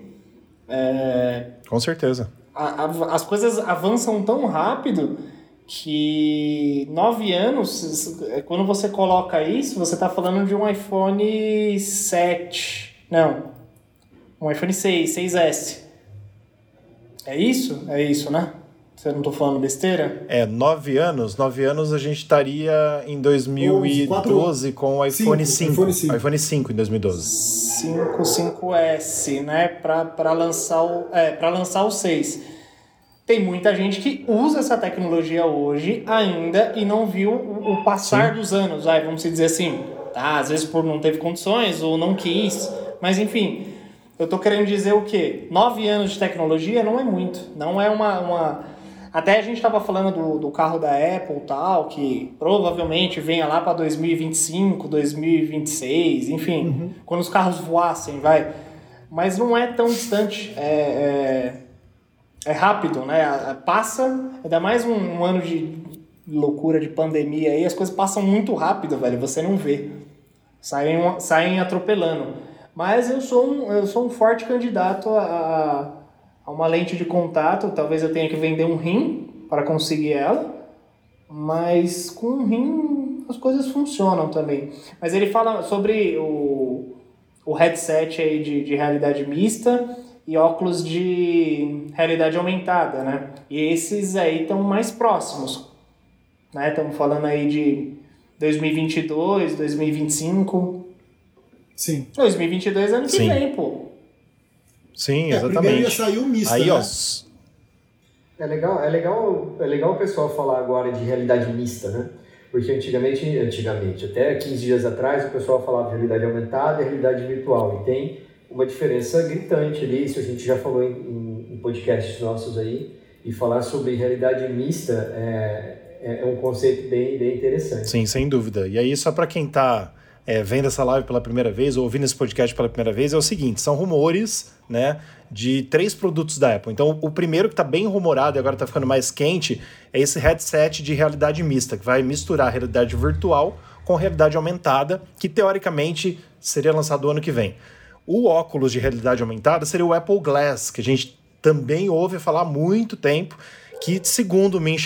Com certeza. A- a- as coisas avançam tão rápido que nove anos, quando você coloca isso, você está falando de um iPhone 7. Não. Um iPhone 6, 6S. É isso? É isso, né? Você não tô falando besteira? É, nove anos, nove anos a gente estaria em 2012 com o iPhone Cinco, 5. iPhone 5. iPhone 5 em 2012. 5, 5S, né? Para lançar, o, é, pra lançar o 6. Tem muita gente que usa essa tecnologia hoje ainda e não viu o, passar dos anos. Vai, vamos dizer assim, tá? Às vezes por não teve condições ou não quis. Mas enfim, eu tô querendo dizer o quê? Nove anos de tecnologia não é muito. Não é uma. uma... Até a gente estava falando do, do carro da Apple tal, que provavelmente venha lá para 2025, 2026, enfim, quando os carros voassem, vai. Mas não é tão distante. É, é, é rápido, né? A- Passa, ainda mais um, um ano de loucura de pandemia aí, as coisas passam muito rápido, velho. Você não vê. Saem, saem atropelando. Mas eu sou um, eu sou um forte candidato a, a, a uma lente de contato. Talvez eu tenha que vender um rim para conseguir ela. Mas com um rim as coisas funcionam também. Mas ele fala sobre o, o headset aí de, de realidade mista e óculos de realidade aumentada, né? E esses aí estão mais próximos, né? Estamos falando aí de 2022, 2025. Sim. 2022 é ano que Sim. vem, pô. Sim, É, primeiro ia exatamente. sair o Mista, Aí, né? ó, É legal, é legal, é legal o pessoal falar agora de realidade mista, né? Porque antigamente, antigamente, até 15 dias atrás, o pessoal falava de realidade aumentada e realidade virtual. E tem uma diferença gritante ali, isso a gente já falou em, em, em podcasts nossos aí. E falar sobre realidade mista é, é, é um conceito bem, bem interessante. Sim, sem dúvida. E aí, só para quem tá é, vendo essa live pela primeira vez ou ouvindo esse podcast pela primeira vez, é o seguinte: são rumores, né? De três produtos da Apple. Então, o primeiro que tá bem rumorado e agora tá ficando mais quente é esse headset de realidade mista, que vai misturar realidade virtual com realidade aumentada, que teoricamente seria lançado ano que vem. O óculos de realidade aumentada seria o Apple Glass, que a gente também ouve falar há muito tempo, que, segundo o Min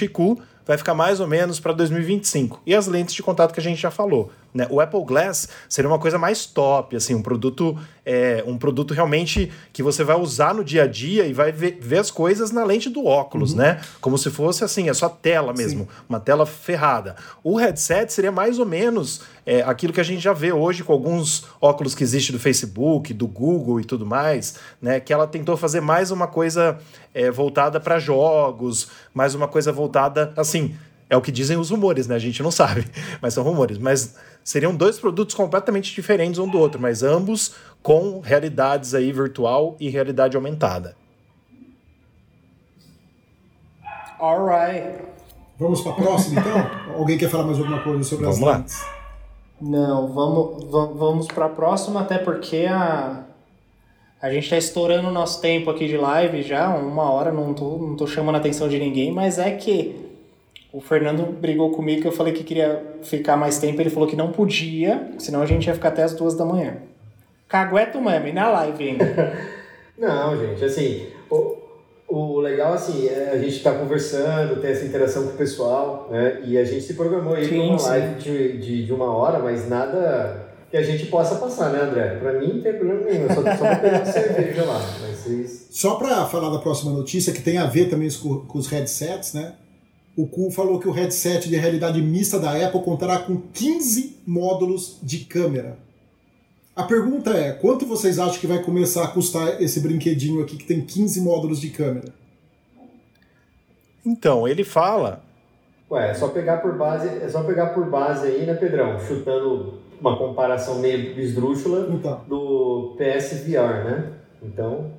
vai ficar mais ou menos para 2025. E as lentes de contato que a gente já falou. Né? O Apple Glass seria uma coisa mais top, assim, um produto é, um produto realmente que você vai usar no dia a dia e vai ver, ver as coisas na lente do óculos, né? Como se fosse assim, é só tela mesmo, uma tela ferrada. O headset seria mais ou menos é, aquilo que a gente já vê hoje com alguns óculos que existem do Facebook, do Google e tudo mais, né? Que ela tentou fazer mais uma coisa é, voltada para jogos, mais uma coisa voltada assim. É o que dizem os rumores, né? A gente não (laughs) sabe, mas são rumores. Mas seriam dois produtos completamente diferentes um do outro, mas ambos com realidades aí virtual e realidade aumentada. Alright. Vamos para a próxima, então? (laughs) Alguém quer falar mais alguma coisa sobre Vamos as lá. lentes? Não, vamos, va- vamos para a próxima, até porque a, a gente está estourando o nosso tempo aqui de live já, uma hora, não tô, não tô chamando a atenção de ninguém, mas é que o Fernando brigou comigo que eu falei que queria ficar mais tempo, ele falou que não podia, senão a gente ia ficar até as duas da manhã. Cagueto mesmo, e na live ainda. (laughs) Não, gente, assim, o, o legal, assim, é a gente tá conversando, tem essa interação com o pessoal, né? E a gente se programou aí Sim, para uma sim. live de, de, de uma hora, mas nada que a gente possa passar, né, André? Pra mim não tem problema nenhum, eu só, só vou pegar cerveja lá. Mas vocês... Só para falar da próxima notícia, que tem a ver também com, com os headsets, né? O Ku falou que o headset de realidade mista da Apple contará com 15 módulos de câmera. A pergunta é, quanto vocês acham que vai começar a custar esse brinquedinho aqui que tem 15 módulos de câmera? Então, ele fala. Ué, é só pegar por base, é só pegar por base aí, né, Pedrão? Chutando uma comparação meio esdrúxula Então, do PSVR, né? Então,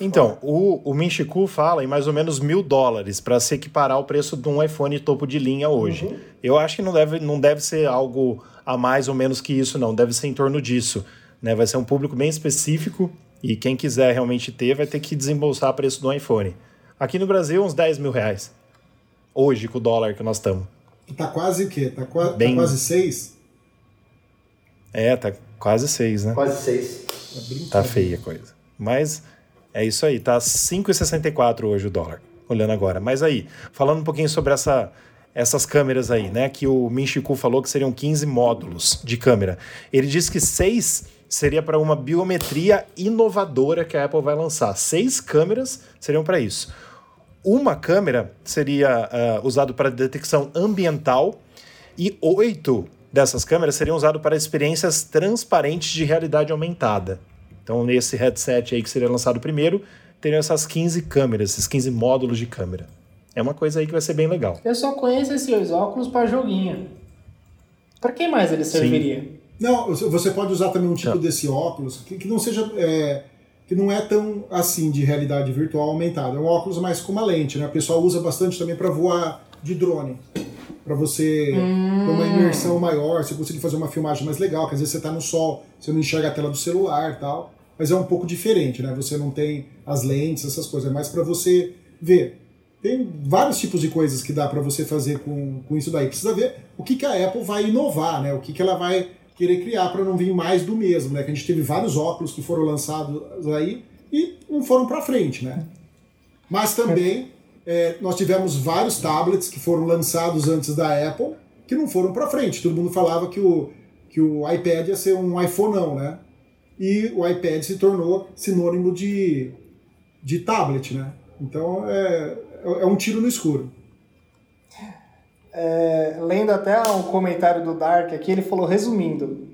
Então, o, o Minchiku fala em mais ou menos mil dólares para se equiparar ao preço de um iPhone topo de linha hoje. Eu acho que não deve, não deve ser algo a mais ou menos que isso, não. Deve ser em torno disso. Né? Vai ser um público bem específico e quem quiser realmente ter vai ter que desembolsar o preço do iPhone. Aqui no Brasil, uns 10 mil reais. Hoje, com o dólar que nós estamos. tá quase o quê? Tá, qua- tá Bem- quase 6? É, tá quase seis, né? quase seis. Tá feia a coisa. Mas é isso aí, tá 5,64 hoje o dólar, olhando agora. Mas aí, falando um pouquinho sobre essa, essas câmeras aí, né? Que o Minchiku falou que seriam 15 módulos de câmera. Ele disse que seis seria para uma biometria inovadora que a Apple vai lançar. Seis câmeras seriam para isso. Uma câmera seria ah, usado para detecção ambiental e oito dessas câmeras seriam usadas para experiências transparentes de realidade aumentada. Então, nesse headset aí que seria lançado primeiro, teriam essas 15 câmeras, esses 15 módulos de câmera. É uma coisa aí que vai ser bem legal. Eu só conheço esses óculos para joguinho. Para que mais ele serviria? Não, você pode usar também um tipo Não. desse óculos que, que não seja. é, que não é tão assim de realidade virtual aumentada. É um óculos mais com uma lente, né? O pessoal usa bastante também para voar de drone. Para você ter uma imersão maior, você conseguir fazer uma filmagem mais legal, que às vezes você está no sol, você não enxerga a tela do celular e tal. Mas é um pouco diferente, né? Você não tem as lentes, essas coisas. É mais para você ver. Tem vários tipos de coisas que dá para você fazer com, com isso daí. Precisa ver o que, que a Apple vai inovar, né? O que, que ela vai querer criar para não vir mais do mesmo, né? Que a gente teve vários óculos que foram lançados aí e não foram para frente, né? Mas também é, nós tivemos vários tablets que foram lançados antes da Apple que não foram para frente. Todo mundo falava que o, que o iPad ia ser um iPhone não, né? E o iPad se tornou sinônimo de, de tablet, né? Então é, é um tiro no escuro. É, lendo até o comentário do Dark aqui, ele falou, resumindo,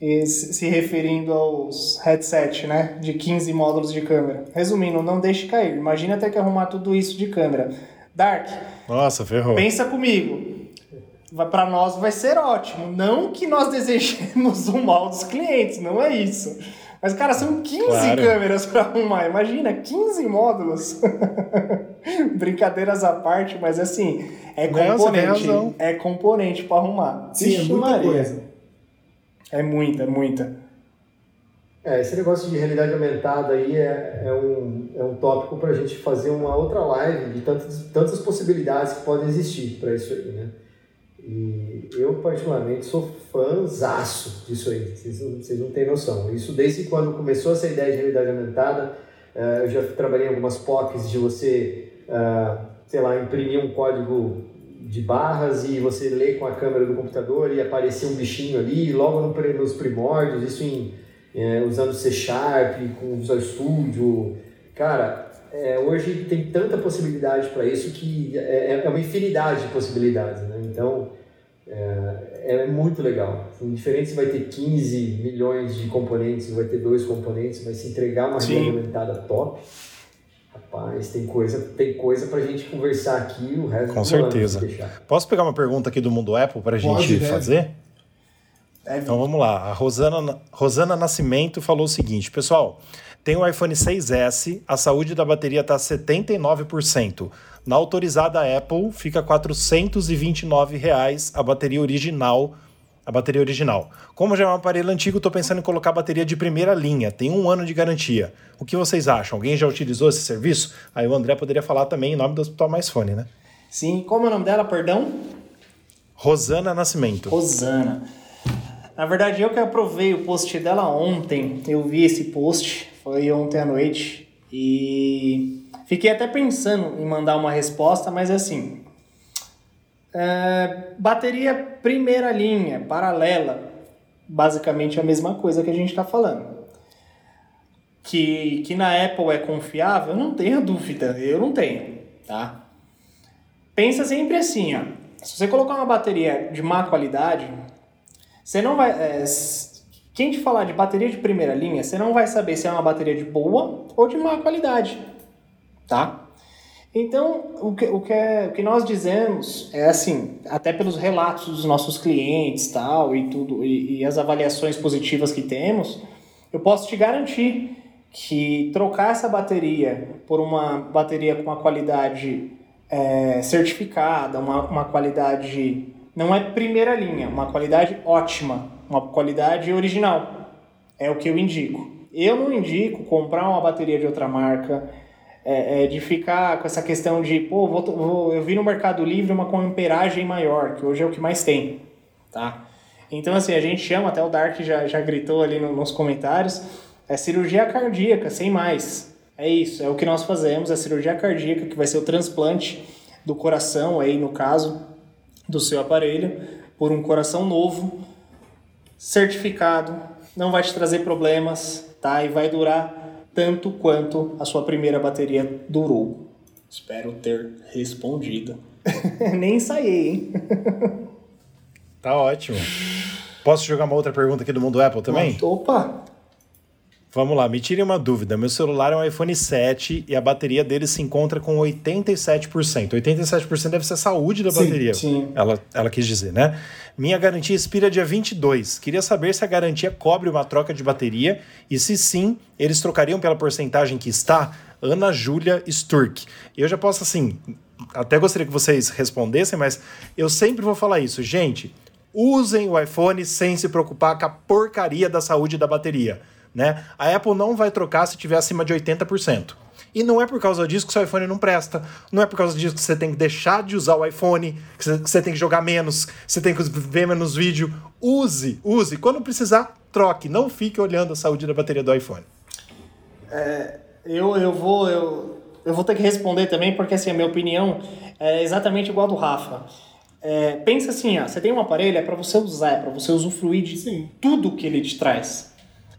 e se se referindo aos headset, né, de 15 módulos de câmera. Resumindo, não deixe cair. Imagina ter que arrumar tudo isso de câmera. Dark, Nossa, ferrou. pensa comigo. Vai- Pra nós vai ser ótimo. Não que nós desejemos o mal dos clientes, não é isso. Mas, cara, são 15 Claro. câmeras pra arrumar. Imagina, 15 módulos. (laughs) Brincadeiras à parte, mas assim, é componente. razão. É componente pra arrumar. Sim, é Vixe muita Maria. coisa. É muita, muita. É, esse negócio de realidade aumentada aí é, é, um, é um tópico para a gente fazer uma outra live de tantas, tantas possibilidades que podem existir para isso aí, né? E eu, particularmente, sou fãzaço disso aí, vocês vocês não têm noção. Isso desde quando começou essa ideia de realidade aumentada, eh, eu já trabalhei em algumas POCs de você, ah, sei lá, imprimir um código de barras e você ler com a câmera do computador e aparecer um bichinho ali, logo nos primórdios, isso em é, usando C Sharp, com Visual Studio. Cara, é, hoje tem tanta possibilidade para isso que é, é, uma infinidade de possibilidades. Né? Então, é, é, muito legal. Assim, diferente se vai ter 15 milhões de componentes, vai ter dois componentes, mas se entregar uma rede aumentada top, rapaz, tem coisa, tem coisa pra gente conversar aqui o resto Com certeza. Posso pegar uma pergunta aqui do mundo Apple pra gente fazer? Deve. Então vamos lá. A Rosana, Rosana Nascimento falou o seguinte, pessoal. Tem o iPhone 6S, a saúde da bateria está 79%. Na autorizada Apple fica 429 reais a bateria original. A bateria original. Como já é um aparelho antigo, estou pensando em colocar bateria de primeira linha. Tem um ano de garantia. O que vocês acham? Alguém já utilizou esse serviço? Aí o André poderia falar também em nome do Hospital Mais Fone, né? Sim. Como é o nome dela, perdão? Rosana Nascimento. Rosana. Na verdade, eu que aprovei o post dela ontem. Eu vi esse post, foi ontem à noite. E fiquei até pensando em mandar uma resposta, mas assim. É, bateria primeira linha, paralela. Basicamente a mesma coisa que a gente está falando. Que, que na Apple é confiável, não tenha dúvida, eu não tenho, tá? Pensa sempre assim, ó. Se você colocar uma bateria de má qualidade, você não vai. É, quem te falar de bateria de primeira linha, você não vai saber se é uma bateria de boa ou de má qualidade. Tá? Então, o que, o que, é, o que nós dizemos é assim, até pelos relatos dos nossos clientes tal, e tudo, e, e as avaliações positivas que temos, eu posso te garantir que trocar essa bateria por uma bateria com uma qualidade é, certificada, uma, uma qualidade não é primeira linha, uma qualidade ótima, uma qualidade original. É o que eu indico. Eu não indico comprar uma bateria de outra marca, é, é, de ficar com essa questão de, pô, vou, vou, eu vi no Mercado Livre uma com amperagem maior, que hoje é o que mais tem, tá? Então, assim, a gente chama, até o Dark já, já gritou ali no, nos comentários, é cirurgia cardíaca, sem mais. É isso, é o que nós fazemos, é cirurgia cardíaca, que vai ser o transplante do coração aí, no caso, do seu aparelho por um coração novo, certificado, não vai te trazer problemas, tá? E vai durar tanto quanto a sua primeira bateria durou. Espero ter respondido. (laughs) Nem ensaiei, hein? tá ótimo. Posso jogar uma outra pergunta aqui do mundo Apple também? Opa! Vamos lá, me tire uma dúvida. Meu celular é um iPhone 7 e a bateria dele se encontra com 87%. 87% deve ser a saúde da sim, bateria. Sim. Ela, ela quis dizer, né? Minha garantia expira dia 22. Queria saber se a garantia cobre uma troca de bateria e se sim, eles trocariam pela porcentagem que está. Ana Júlia Sturk. Eu já posso assim, até gostaria que vocês respondessem, mas eu sempre vou falar isso. Gente, usem o iPhone sem se preocupar com a porcaria da saúde da bateria né? A Apple não vai trocar se tiver acima de 80%. E não é por causa disso que seu iPhone não presta. Não é por causa disso que você tem que deixar de usar o iPhone, que você tem que jogar menos, que você tem que ver menos vídeo. Use, use. Quando precisar, troque. Não fique olhando a saúde da bateria do iPhone. É, eu, eu, vou, eu, eu vou ter que responder também, porque assim, a minha opinião é exatamente igual a do Rafa. É, pensa assim, ó, você tem um aparelho, é para você usar, é para você usufruir de Sim. tudo que ele te traz.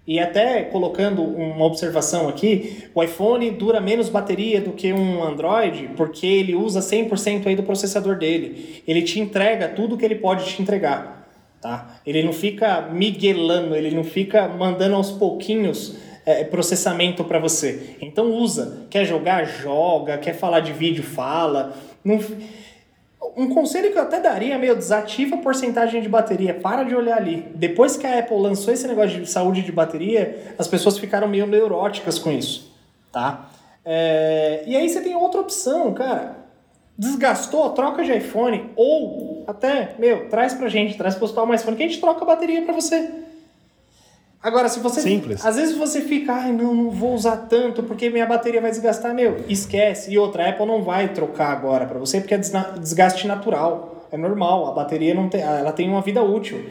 E até colocando uma observação aqui, o iPhone dura menos bateria do que um Android, porque ele usa 100% aí do processador dele. Ele te entrega tudo que ele pode te entregar, tá? Ele não fica miguelando, ele não fica mandando aos pouquinhos é, processamento para você. Então usa. Quer jogar, joga. Quer falar de vídeo, fala. Não um conselho que eu até daria, meu, desativa a porcentagem de bateria, para de olhar ali. Depois que a Apple lançou esse negócio de saúde de bateria, as pessoas ficaram meio neuróticas com isso, tá? É... E aí você tem outra opção, cara. Desgastou, troca de iPhone, ou até, meu, traz pra gente, traz pro hospital mais iPhone, que a gente troca a bateria pra você. Agora, se você. Simples. Às vezes você fica, ai, não, não vou usar tanto porque minha bateria vai desgastar. Meu, esquece. E outra, a Apple não vai trocar agora para você porque é desgaste natural. É normal. A bateria não tem. Ela tem uma vida útil.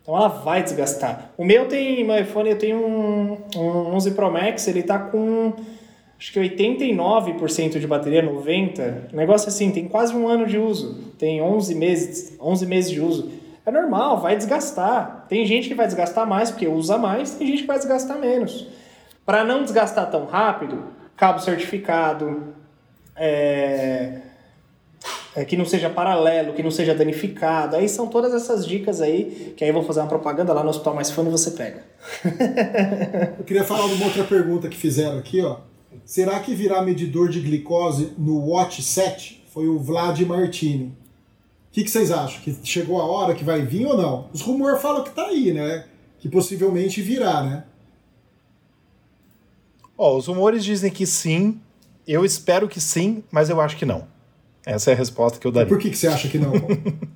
Então ela vai desgastar. O meu tem. Meu iPhone, eu tenho um, um 11 Pro Max, ele tá com. Acho que 89% de bateria, 90%. negócio assim, tem quase um ano de uso. Tem 11 meses, 11 meses de uso. É normal, vai desgastar. Tem gente que vai desgastar mais porque usa mais, tem gente que vai desgastar menos. Para não desgastar tão rápido, cabo certificado, é, é, que não seja paralelo, que não seja danificado. Aí são todas essas dicas aí, que aí vou fazer uma propaganda lá no Hospital Mais e você pega. (laughs) Eu queria falar de uma outra pergunta que fizeram aqui, ó. Será que virar medidor de glicose no Watch 7 foi o Vlad Martini? O que, que vocês acham? Que chegou a hora que vai vir ou não? Os rumores falam que tá aí, né? Que possivelmente virá, né? Ó, os rumores dizem que sim. Eu espero que sim, mas eu acho que não. Essa é a resposta que eu daria. Por que, que você acha que não? (laughs)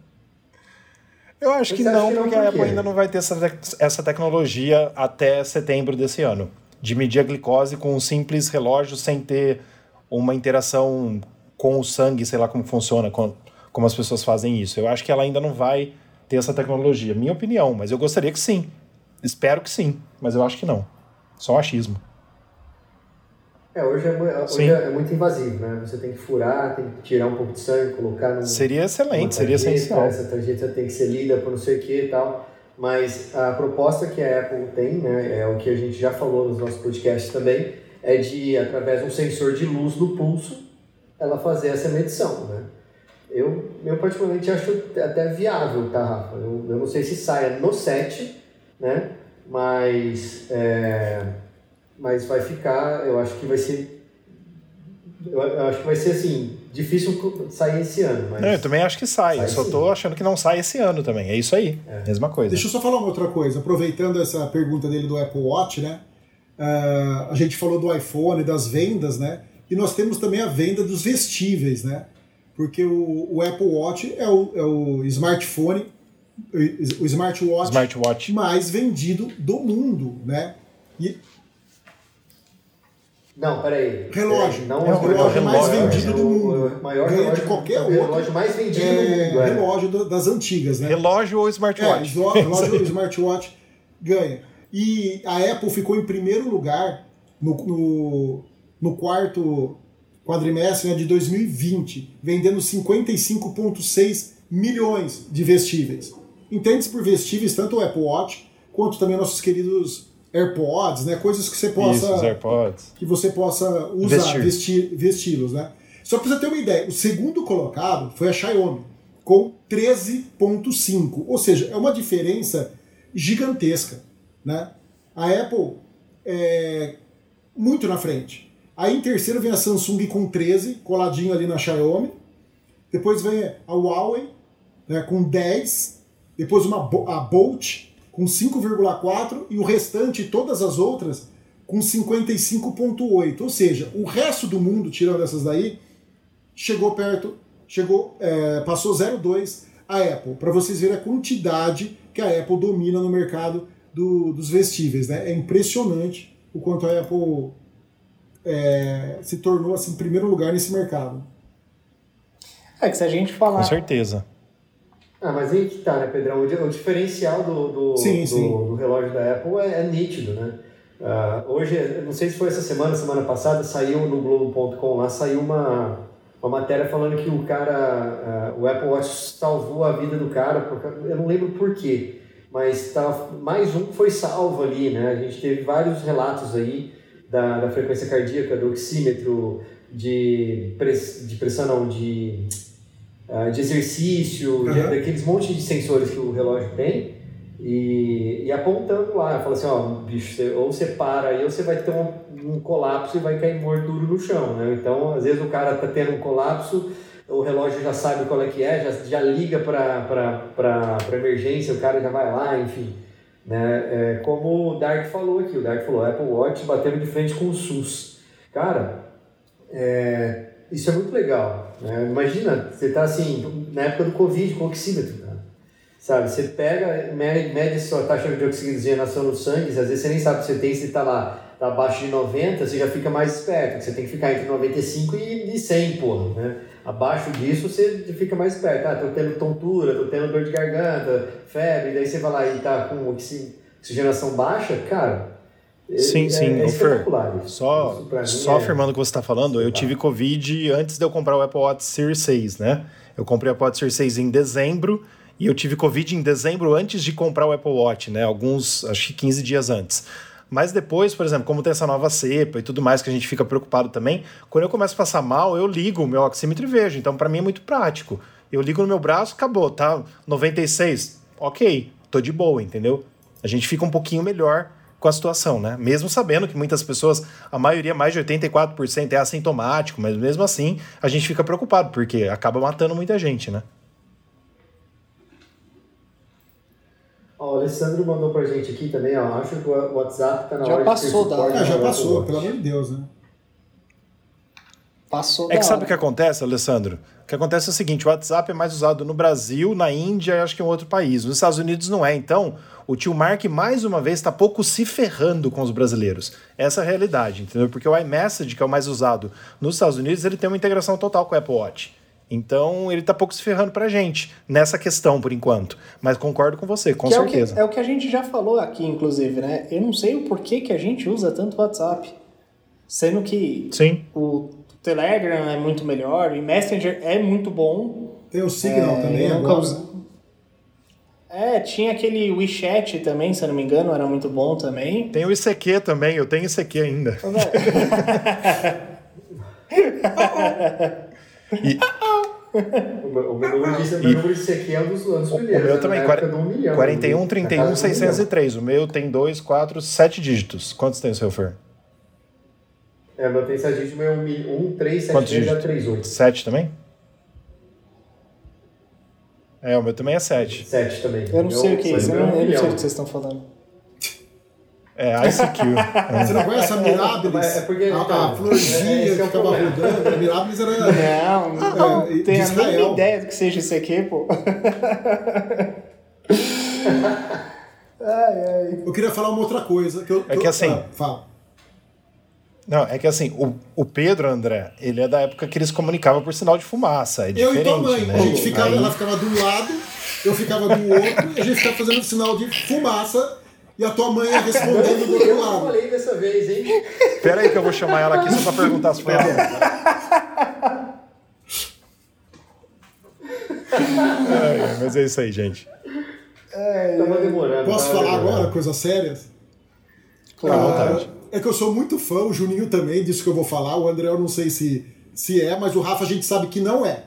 Eu acho que não, que não porque por a Apple ainda não vai ter essa, tec- essa tecnologia até setembro desse ano. De medir a glicose com um simples relógio sem ter uma interação com o sangue, sei lá como funciona, com- como as pessoas fazem isso. Eu acho que ela ainda não vai ter essa tecnologia. Minha opinião, mas eu gostaria que sim. Espero que sim, mas eu acho que não. Só achismo. É, hoje, é, hoje é muito invasivo, né? Você tem que furar, tem que tirar um pouco de sangue, colocar no. Seria excelente, seria essencial. Essa tarjeta tem que ser lida por não sei o que e tal. Mas a proposta que a Apple tem, né, é o que a gente já falou nos nossos podcasts também, é de, através de um sensor de luz no pulso, ela fazer essa medição, né? Eu, eu particularmente acho até viável, tá, Rafa? Eu, eu não sei se saia no 7, né? Mas, é, mas vai ficar, eu acho que vai ser eu, acho que vai ser assim, difícil sair esse ano, mas Não, eu também acho que sai. Sai eu só tô achando que não sai esse ano também. É isso aí. Mesma coisa. Deixa eu só falar uma outra coisa. Aproveitando essa pergunta dele do Apple Watch, né? Ah, a gente falou do iPhone, das vendas, né? E nós temos também a venda dos vestíveis, né? Porque o, o Apple Watch é o, é o smartphone, o smartwatch Smartwatch. mais vendido do mundo, né? E Não, peraí. Relógio. Peraí, Não É o relógio mais vendido do o- mundo. O maior Ganha de relógio, qualquer o outro. relógio mais vendido é, do mundo. É. relógio do- das antigas, né? Relógio ou É, smartwatch? o relógio do smartwatch ganha. E a Apple ficou em primeiro lugar no, no, no quarto quadrimestre né, de 2020, vendendo 55,6 milhões de vestíveis. Entende-se por vestíveis tanto o Apple Watch quanto também nossos queridos AirPods, né? Coisas que você possa Isso, que você possa usar, vestir, vesti-los, né? Só para você ter uma ideia, o segundo colocado foi a Xiaomi, com 13.5, ou seja, é uma diferença gigantesca, né? A Apple é muito na frente. Aí em terceiro vem a Samsung com 13, coladinho ali na Xiaomi. Depois vem a Huawei né, com 10. Depois uma, a Bolt com 5,4 e o restante, todas as outras, com 55,8. Ou seja, o resto do mundo, tirando essas daí, chegou perto, chegou, é, passou 0,2 a Apple. Para vocês verem a quantidade que a Apple domina no mercado do- dos vestíveis. Né? É impressionante o quanto a Apple é, se tornou assim, em primeiro lugar nesse mercado. É que se a gente falar. Com certeza. Ah, mas aí que tá, né, Pedrão? O di- O diferencial do, do, Sim, do, sim. do relógio da Apple é, é nítido, né? Ah, hoje, não sei se foi essa semana, semana passada, saiu no Globo.com lá, saiu uma, uma matéria falando que o cara, ah, o Apple Watch salvou a vida do cara, eu não lembro por quê, mas tá, mais um foi salvo ali, né? A gente teve vários relatos aí da, da frequência cardíaca, do oxímetro, de, press, de pressão, não, de ah, de exercício, de- Aham. daqueles monte de sensores que o relógio tem, e, e apontando lá, fala assim, ó, bicho, você- ou você para aí, ou você vai ter um, um colapso e vai cair morto duro no chão, né? Então, às vezes o cara tá tendo um colapso, o relógio já sabe qual é que é, já, já liga para emergência, o cara já vai lá, enfim. Né? É, como o Dark falou aqui, o Dark falou, Apple Watch batendo de frente com o SUS. Cara, é, isso é muito legal. Né? Imagina, você tá assim, na época do Covid, com oxímetro, cara. Sabe, você pega, mede, mede sua taxa de oxigenação no sangue, às vezes você nem sabe se você tem, se tá lá tá abaixo de 90, você já fica mais esperto, você tem que ficar entre 95 e, e 100, porra, né? Abaixo disso você fica mais esperto. Ah, tô tendo tontura, tô tendo dor de garganta, febre, daí você vai lá e tá com oxi- oxigenação baixa, cara. é- Sim, é, sim, é espetacular. Só, só é- afirmando o que você está falando, eu tive Covid antes de eu comprar o Apple Watch Series 6, né? Eu comprei o Apple Watch Series 6 em dezembro E eu tive Covid em dezembro antes de comprar o Apple Watch, né? Alguns, acho que 15 dias antes. Mas depois, por exemplo, como tem essa nova cepa e tudo mais que a gente fica preocupado também, quando eu começo a passar mal, eu ligo o meu oxímetro e vejo. Então, para mim é muito prático. Eu ligo no meu braço, acabou, tá? 96, ok, tô de boa, entendeu? A gente fica um pouquinho melhor com a situação, né? Mesmo sabendo que muitas pessoas, a maioria, mais de 84% é assintomático, mas mesmo assim a gente fica preocupado, porque acaba matando muita gente, né? Ó, o Alessandro mandou pra gente aqui também, ó. Acho que o WhatsApp tá na Já hora passou de ter da- suporte Ah, já no passou, Apple pelo Watch. amor de Deus, né? Passou É que sabe o que acontece, Alessandro? O que acontece é o seguinte: o WhatsApp é mais usado no Brasil, na Índia e acho que em outro país. Nos Estados Unidos não é. Então, o tio Mark, mais uma vez, está pouco se ferrando com os brasileiros. Essa é a realidade, entendeu? Porque o iMessage, que é o mais usado nos Estados Unidos, ele tem uma integração total com o Apple Watch. Então, ele tá pouco se ferrando pra gente nessa questão, por enquanto. Mas concordo com você, com Que é o certeza. que- É o que a gente já falou aqui, inclusive, né? Eu não sei o porquê que a gente usa tanto o WhatsApp. Sendo que Sim. o Telegram é muito melhor, o Messenger é muito bom. Tem o Signal É, também agora. usei. É, tinha aquele WeChat também, se eu não me engano, era muito bom também. Tem o ICQ também, eu tenho ICQ ainda. (laughs) (laughs) (laughs) O meu, o meu número disso, o meu número disso aqui é um dos, um dos O primeiros. meu também, Na quar- época do um milhão. 41, Na 31, casa do um milhão. 603. O meu tem 2, 4, 7 dígitos. Quantos tem o seu, Fer? É, o meu tem esse dígito, o meu é um, mil- um 3, 7, Quantos 3, dígitos? 3, 8. 7 também? É, o meu também é 7. 7 também. Eu não sei o que é isso, eu não, sei o que vocês estão falando. É, ICQ. (laughs) Você não conhece a Mirabilis? Mas é porque, a, então, a florzinha esse que é o ficava problema. rodando. A Mirabilis era. Não, não É, de tenho a mínima ideia do que seja isso aqui, pô. ai, ai. Eu queria falar uma outra coisa. Que eu, É que eu- assim- ah, fala. Não, é que assim, o, o Pedro, André, ele é da época que eles comunicavam por sinal de fumaça. É Eu e tua mãe, né? a gente ficava, Aí- ela ficava de um lado, eu ficava do outro, e a gente ficava fazendo sinal de fumaça, e a tua mãe ia respondendo do outro Eu lado. falei dessa vez, hein? Pera aí que eu vou chamar ela aqui só pra perguntar se foi ela. É, mas é isso aí, gente. Tava demorando. Posso tava falar agora coisas sérias? Fica à Ah, vontade. É que eu sou muito fã, o Juninho também, disso que eu vou falar. O André eu não sei se, se é, mas o Rafa a gente sabe que não é.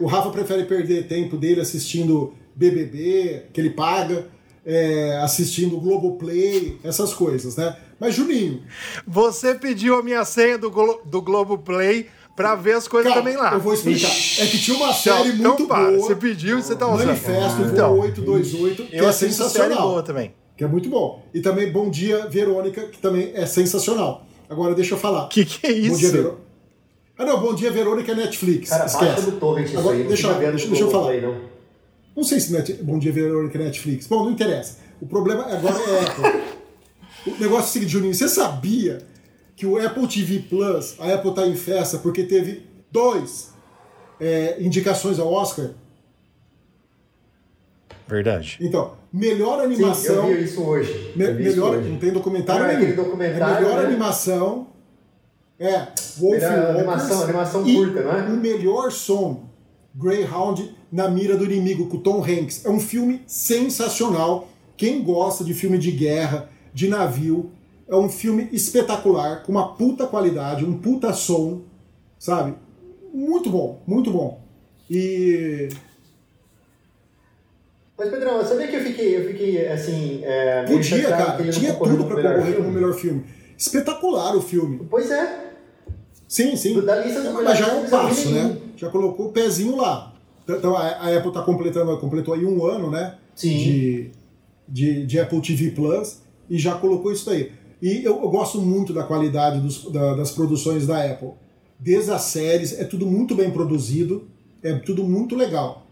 O Rafa prefere perder tempo dele assistindo BBB, que ele paga, é, assistindo Globoplay, essas coisas, né? Mas Juninho, Você pediu a minha senha do, Glo do Globoplay pra ver as coisas também lá. eu vou explicar. É que tinha uma Então, série então muito para, boa, você pediu e você tá usando. Manifesto Então, Voo 828, que é assisto série sensacional. boa também. Que é muito bom. E também Bom Dia Verônica, que também é sensacional. Agora deixa eu falar. Que que é Bom Dia isso? Verônica. Ah, não, Bom Dia Verônica é Netflix. Cara, baixa Esquece. do torrent isso Agora, aí. deixa, vendo deixa, deixa eu falar. Globoplay, não. Não sei se Net, Bom Dia Verônica é Netflix. Bom, não interessa. O problema agora é Apple. o negócio é o seguinte, Juninho, você sabia que o Apple TV Plus, a Apple tá em festa porque teve dois é, indicações ao Oscar? Verdade. Então, melhor Sim, animação. eu vi isso hoje. Me- vi isso melhor, hoje. não tem documentário Ah, nenhum. aquele documentário, é melhor né? animação. É, Wolf Melhor Walkers animação, animação e curta, não é? O melhor som, Greyhound na mira do inimigo com Tom Hanks. É um filme sensacional. Quem gosta de filme de guerra, de navio, é um filme espetacular, com uma puta qualidade, um puta som, sabe? Muito bom, muito bom. E Mas, Pedrão, sabia que eu fiquei, eu fiquei assim. É, podia, cara, tinha tudo melhor concorrer como melhor filme. Espetacular o filme. Pois é. Sim, sim. Da lista dos Mas já é um passo, né? Já colocou o pezinho lá. Então a Apple está completando, completou aí um ano, né? Sim. De, de, de Apple TV Plus e já colocou isso aí. E eu, eu gosto muito da qualidade dos- da- das produções da Apple. Desde as séries, é tudo muito bem produzido, é tudo muito legal.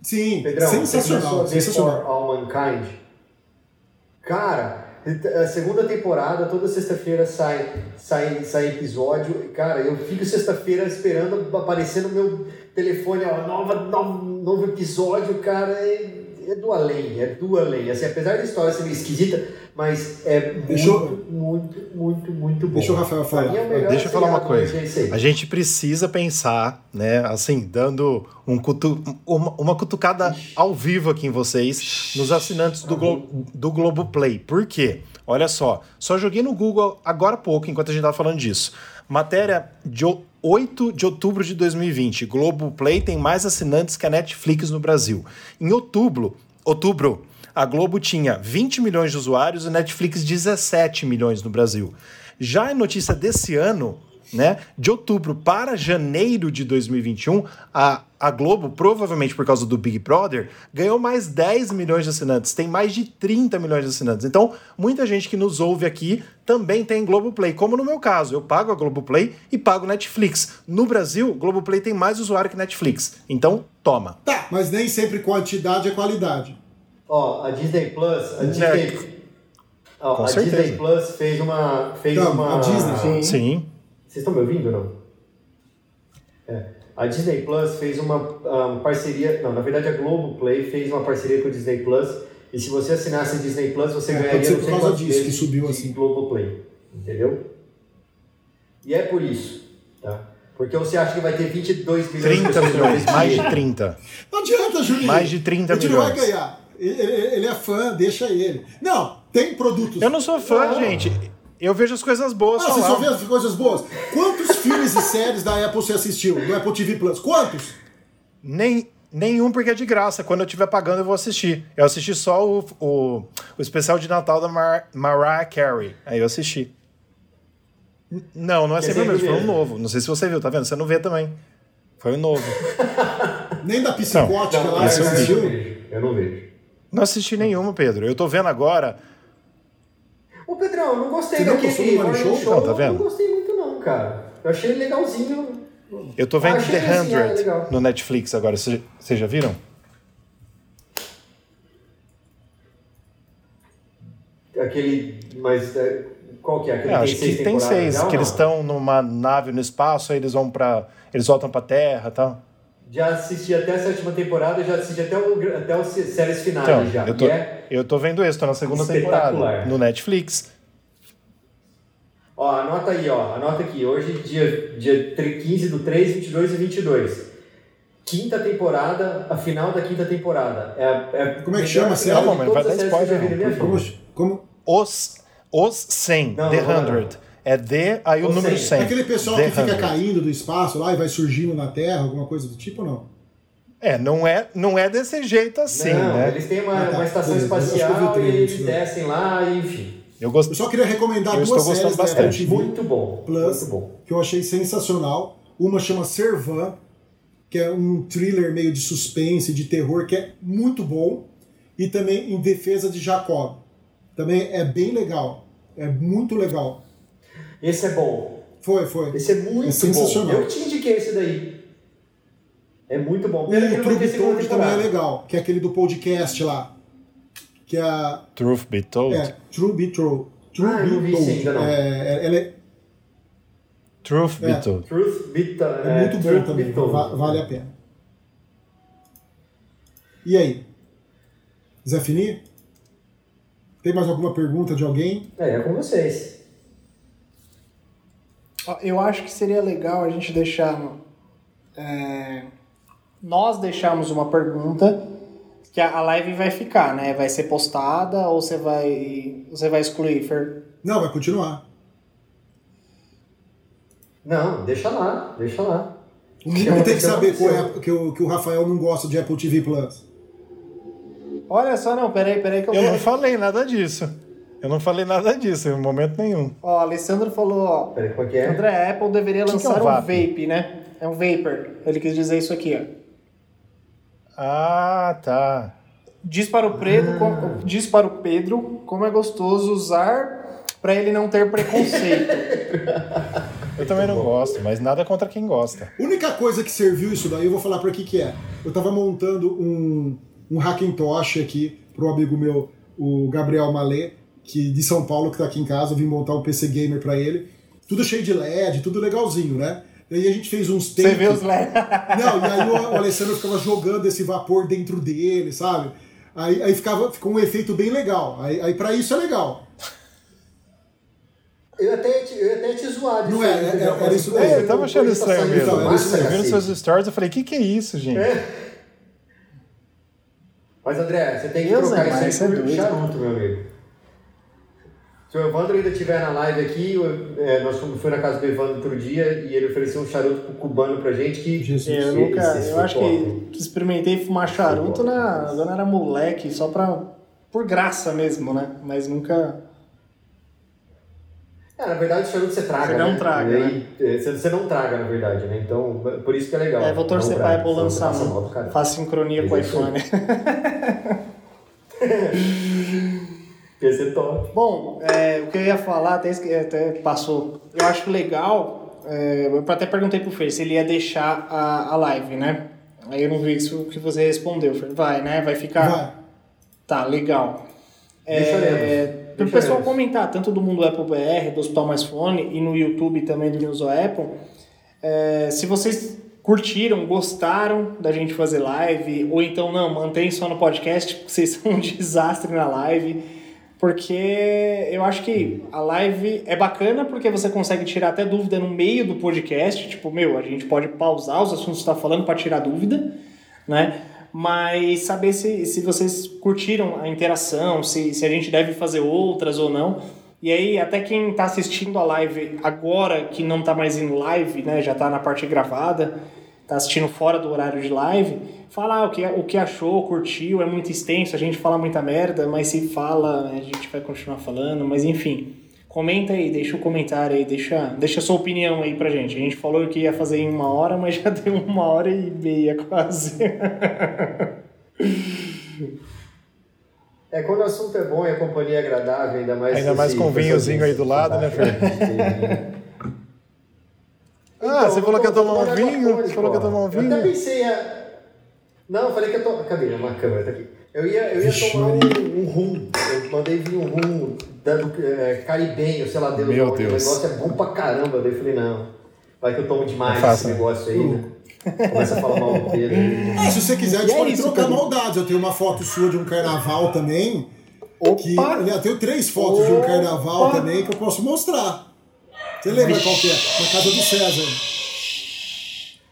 Sim, Pedrão, sensacional, você sensacional. All Mankind. Cara, a segunda temporada, toda sexta-feira sai, sai, sai episódio. Cara, eu fico sexta-feira esperando aparecer no meu telefone, ó, nova, novo, novo episódio, cara. é- é do além, é do além. Assim, apesar da história ser meio esquisita, mas é Deixa eu- muito, muito, muito, muito bom. Deixa o Rafael falar. é Deixa eu falar uma coisa. é. A gente precisa pensar, né, assim, dando um cutu uma, uma cutucada ao vivo aqui em vocês, nos assinantes do, Glo do Globoplay. Por quê? Olha só, só joguei no Google agora há pouco, enquanto a gente tava falando disso. Matéria de 8 de outubro de 2020. Globoplay tem mais assinantes que a Netflix no Brasil. Em outubro, outubro, a Globo tinha 20 milhões de usuários e a Netflix 17 milhões no Brasil. Já em notícia desse ano, né, de outubro para janeiro de 2021, a, a Globo, provavelmente por causa do Big Brother, ganhou mais 10 milhões de assinantes, tem mais de 30 milhões de assinantes. Então, muita gente que nos ouve aqui também tem Globoplay, como no meu caso, eu pago a Globoplay e pago Netflix. No Brasil, Globoplay tem mais usuário que Netflix. Então, toma. Tá, mas nem sempre quantidade é qualidade. Ó, a Disney Plus, a Disney, ó, Com a certeza. Disney Plus fez uma, fez Não, uma. a Disney. Sim. Sim. Vocês estão me ouvindo ou não? É. A Disney Plus fez uma parceria. Não, na verdade a Globoplay fez uma parceria com a Disney Plus. E se você assinasse a Disney Plus, você É, pode ganharia por causa disso que subiu assim. Globoplay. Entendeu? E é por isso. Tá? Porque você acha que vai ter 22 milhões de 30 pessoas milhões, mais de assistir? 30. Não adianta, Juninho. Mais de 30 A gente não vai milhões. ganhar. Ele, ele- ele é fã, deixa ele. Não, tem produtos. Eu não sou fã, Não. gente. Eu vejo as coisas boas Ah, você só vê as coisas boas? Quantos filmes e séries da Apple você assistiu? Do Apple TV Plus? Quantos? Nem, nenhum porque é de graça. Quando eu estiver pagando, eu vou assistir. Eu assisti só o, o, o especial de Natal da Mar Mariah Carey. Aí eu assisti. N- Não, não é É sempre o mesmo. Foi um mesmo. novo. Não sei se você viu, tá vendo? Você não vê também. Foi um novo. (laughs) Nem da psicótica Não, lá, você eu vi. eu assistiu? não não vejo. Não assisti nenhuma, Pedro. Eu tô vendo agora. Ô Pedrão, não gostei Você daquele Morning Show? Não, tá vendo? Eu não gostei muito não, cara. Eu achei ele legalzinho. Eu tô vendo The assim, ah, 100 legal. no Netflix agora. Vocês já viram? Aquele, mas é, qual que é? Aquele É, acho tem que seis tem seis. Que eles estão numa nave no espaço, aí eles vão para Eles voltam pra Terra e tal. Já assisti até a sétima temporada, já assisti até, o, até as séries finais Então, já. eu tô, é, eu tô vendo esse, tô na segunda temporada. No Netflix. ó, anota aí, ó, anota aqui. Hoje, dia, dia tre- 15 do 3, 22 e 22. Quinta temporada, a final da quinta temporada. É, é Como é que chama a série? Não, mas vai dar spoiler, não. Como, como, Os, os 100, Não, The não vou dar, 100. É The, aí o número 100. 100. É aquele pessoal The que fica 100. caindo do espaço lá e vai surgindo na Terra, alguma coisa do tipo ou não? É, não é, não é desse jeito assim, não, né? eles têm uma, Ah, tá. uma estação eu espacial e trailer eles daí. descem lá, e, enfim. Eu Eu gosto. só queria recomendar Eu duas estou séries gostando da Apple bastante. TV Muito bom, Plus muito bom. que eu achei sensacional. Uma chama Servan, que é um thriller meio de suspense, de terror, que é muito bom. E também Em Defesa de Jacob. Também é bem legal. É muito legal. Esse é bom. Foi, foi. Esse é muito É sensacional. bom. Eu te indiquei esse daí. É muito bom. O Pena ter True segunda Told também é legal, que é aquele do podcast lá. Que é a Truth Be Told. é, True Be True. True Ah, eu não Be vi Told. ainda, não. É, é- ela é, Truth Be É. Told. Truth Be to- é muito bom Truth também. Be Told. va- vale a pena. E aí? Zé Fini? Tem mais alguma pergunta de alguém? É, é com vocês. Eu acho que seria legal a gente deixar. é, nós deixarmos uma pergunta que a a live vai ficar, né? Vai ser postada ou você vai. Você vai excluir, Fer? Não, vai continuar. Não, deixa lá, deixa lá. O mínimo tem que saber que o, aconteceu. Apple- que, o, que o Rafael não gosta de Apple TV Plus. Olha só, não, peraí, peraí que eu Eu vou. não falei nada disso. Eu não falei nada disso em momento nenhum. Ó, Alessandro falou, ó. Peraí, qual que é? André, a Apple deveria Que que é lançar um um vape? né? É um vapor. Ele quis dizer isso aqui, ó. Ah, tá. Diz para o Pedro, Ah. com- diz para o Pedro como é gostoso usar para ele não ter preconceito. Eu também não gosto, mas nada contra quem gosta. única coisa que serviu isso daí, eu vou falar para que que é. Eu tava montando um, um Hackintosh aqui pro amigo meu, o Gabriel Malê, que de São Paulo, que tá aqui em casa, eu vim montar um PC gamer para ele. Tudo cheio de LED, tudo legalzinho, né? E aí a gente fez uns Você takes. vê os LED. (laughs) Não, e aí o, o Alessandro ficava jogando esse vapor dentro dele, sabe? Aí, aí ficava, ficou um efeito bem legal. Aí, aí para isso é legal. Eu até, te- eu até te zoar disso Não é, é- é- era isso daí. É, eu tava achando estranho mesmo. Então, era isso. Eu vi nos seus stories, eu falei, o que, que é isso, gente? Mas André, você tem que Deus trocar é isso aí é por doido. charuto, meu amigo. Se o Evandro ainda estiver na live aqui, eu- é, nós fomos foi na casa do Evandro outro dia e ele ofereceu um charuto pro cubano pra gente que. Jesus. Eu Esse- nunca. esse Eu acho que experimentei fumar charuto na, quando eu era moleque, só pra. por graça mesmo, né? Mas nunca. É, na verdade, o charuto você traga. Você não né? traga, aí, é, Você, não traga, na verdade, né? Então, por isso que é legal. É, vou torcer pra Apple lançar um. caralho. Faz sincronia com o é iPhone. (laughs) (laughs) Ia ser top. Bom, é, o que eu ia falar, até, até passou. Eu acho legal. É, eu até perguntei pro Fer se ele ia deixar a, a live, né? Aí eu não vi isso que você respondeu. Fer. Vai, né? Vai ficar. Vai. Tá, legal. É, Para o pessoal comentar, tanto do Mundo Apple BR, do Hospital Mais Fone e no YouTube também do News Apple, é, se vocês curtiram, gostaram da gente fazer live, ou então não, mantém só no podcast, porque vocês são um (laughs) desastre na live, porque eu acho que a live é bacana porque você consegue tirar até dúvida no meio do podcast, tipo, meu, a gente pode pausar os assuntos que está falando para tirar dúvida, né? Mas saber se, se vocês curtiram a interação, se, se a gente deve fazer outras ou não. E aí, até quem está assistindo a live agora, que não está mais em live, né, já está na parte gravada, está assistindo fora do horário de live, fala ah, o, que, o que achou, curtiu, é muito extenso, a gente fala muita merda, mas se fala, a gente vai continuar falando, mas enfim. Comenta aí, deixa o comentário aí, deixa, deixa a sua opinião aí pra gente. A gente falou que ia fazer em uma hora, mas já (laughs) deu uma hora e meia quase. É, quando o assunto é bom e a companhia é agradável, ainda mais. Ainda mais com vinhozinho aí do lado, né, Fer? Ah, Então, você falou que ia vou- tomar um tomar vinho? Você falou que ia tomar um Eu até vinho? pensei. a- Não, eu falei que eu tô. Cadê? Uma câmera tá aqui. Eu ia, eu ia Vixe, tomar um, um rum. Eu mandei vir um rum da- do, é, caribenho, sei lá, Deus Meu onde. O Deus. negócio é bom pra caramba. Daí eu falei, não. Vai que eu tomo demais faça, esse né? negócio aí, né? Começa a falar mal do Pedro. (laughs) Ah, se você quiser, a gente é pode isso, trocar Pedro. maldades. Eu tenho uma foto sua de um carnaval também. Que, Opa! aliás, eu tenho três fotos de um carnaval Opa! também que eu posso mostrar. Você lembra qual que é? Na casa do César.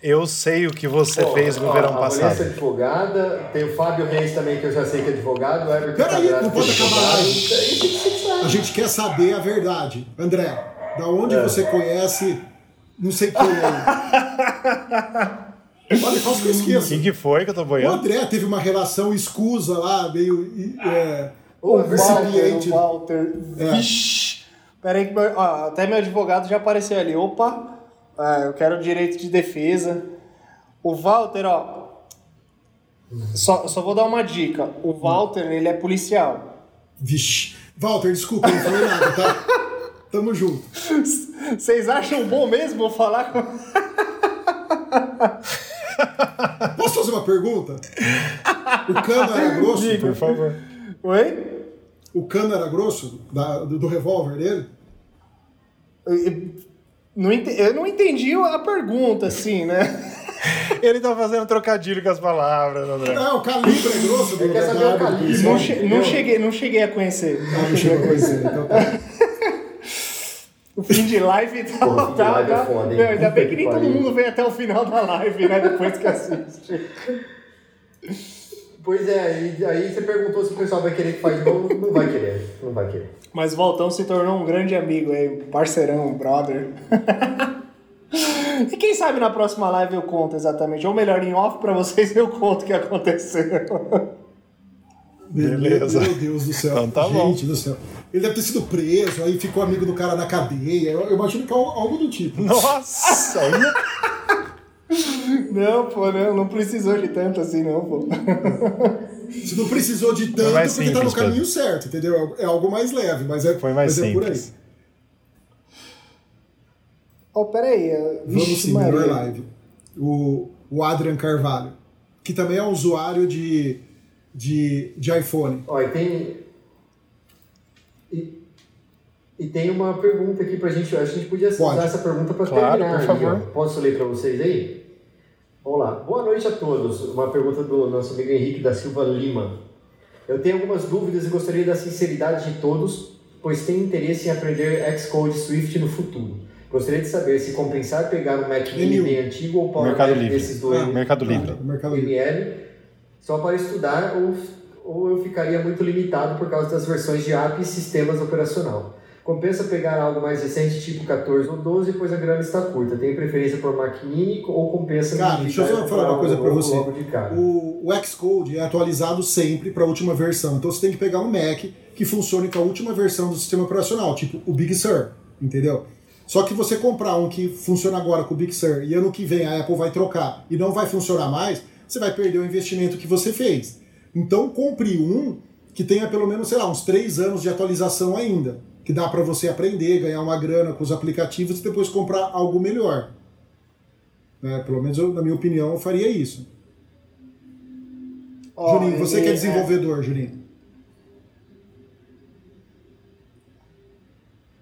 Eu sei o que você Pô, fez no ó, verão a Vanessa é passado. advogada, tem o Fábio Reis também, que eu já sei que é advogado, o Everton Peraí, não que é pode acabar aí. A gente quer saber a verdade. André, da onde É. você conhece não sei quem aí? (laughs) Olha, quase que eu esqueço. Quem que foi que eu tô O boiando? André teve uma relação escusa lá, meio é, O Walter, o Walter. É. Vixe. Pera aí que meu, ó, até meu advogado já apareceu ali. Opa, ah, eu quero direito de defesa. O Walter, ó. Só, só vou dar uma dica. O Walter, ele é policial. Vixe. Walter, desculpa, não falei nada, tá? (laughs) Tamo junto. Vocês acham bom mesmo eu falar com. (laughs) Posso fazer uma pergunta? O cano era grosso? Por favor. Oi? O cano era grosso da- do, do revólver dele? Eu, não ente- eu não entendi a pergunta, assim, né? (laughs) Ele tá fazendo trocadilho com as palavras, André. Não, o calibre é grosso Ele quer da saber o calibre. Não, che- não cheguei, não cheguei a conhecer. Ah, não chegou a conhecer, então tá. (laughs) O fim de live tá. Pô, tá, live é tá- foda, hein? Meu, ainda bem que nem todo mundo vem até o final da live, né? Depois que assiste. (laughs) Pois é, e aí você perguntou se o pessoal vai querer que faz de novo. Não vai querer, não vai querer. Mas Voltão se tornou um grande amigo aí, um parceirão, um brother. (laughs) e quem sabe na próxima live eu conto exatamente. Ou melhor, em off pra vocês eu conto o que aconteceu. Beleza. Meu Deus do céu. Então tá bom. Gente do céu. Ele deve ter sido preso, aí ficou amigo do cara na cadeia. Eu, eu imagino que é algo algo do tipo. Nossa! Não, pô, não, não precisou de tanto assim, não, pô. Se não precisou de tanto, porque tá no simples, caminho certo, entendeu? É algo mais leve, mas é, Foi mais mas é por aí. simples. Ó, peraí. eu- Vamos Vixe, sim, melhor live. O, o Adrian Carvalho, que também é um usuário de, de, de iPhone. Ó, e tem. E, e tem uma pergunta aqui pra gente. A gente podia usar essa pergunta pra Claro, terminar. por favor. Posso ler pra vocês aí? Vamos lá. Boa noite a todos. Uma pergunta do nosso amigo Henrique da Silva Lima. Eu tenho algumas dúvidas e gostaria da sinceridade de todos, pois tenho interesse em aprender Xcode Swift no futuro. Gostaria de saber se compensar pegar um Mac Mini bem antigo ou Power Mercado Mac Livre. desses dois Ah, Mercado Livre. Ah, Mercado Livre. ML só para estudar ou, ou eu ficaria muito limitado por causa das versões de API e sistemas operacional. Compensa pegar algo mais recente, tipo 14 ou 12, pois a grana está curta. Tem preferência por Mac Mini ou compensa Cara, deixa eu só falar uma coisa pra novo você. O, o Xcode é atualizado sempre para a última versão. Então você tem que pegar um Mac que funcione com a última versão do sistema operacional, tipo o Big Sur, entendeu? Só que você comprar um que funciona agora com o Big Sur e ano que vem a Apple vai trocar e não vai funcionar mais, você vai perder o investimento que você fez. Então compre um que tenha pelo menos, sei lá, uns três anos de atualização ainda. Que dá para você aprender, ganhar uma grana com os aplicativos e depois comprar algo melhor. Né? Pelo menos, eu, na minha opinião, eu faria isso. Ó, Juninho, você que é é- desenvolvedor, Juninho.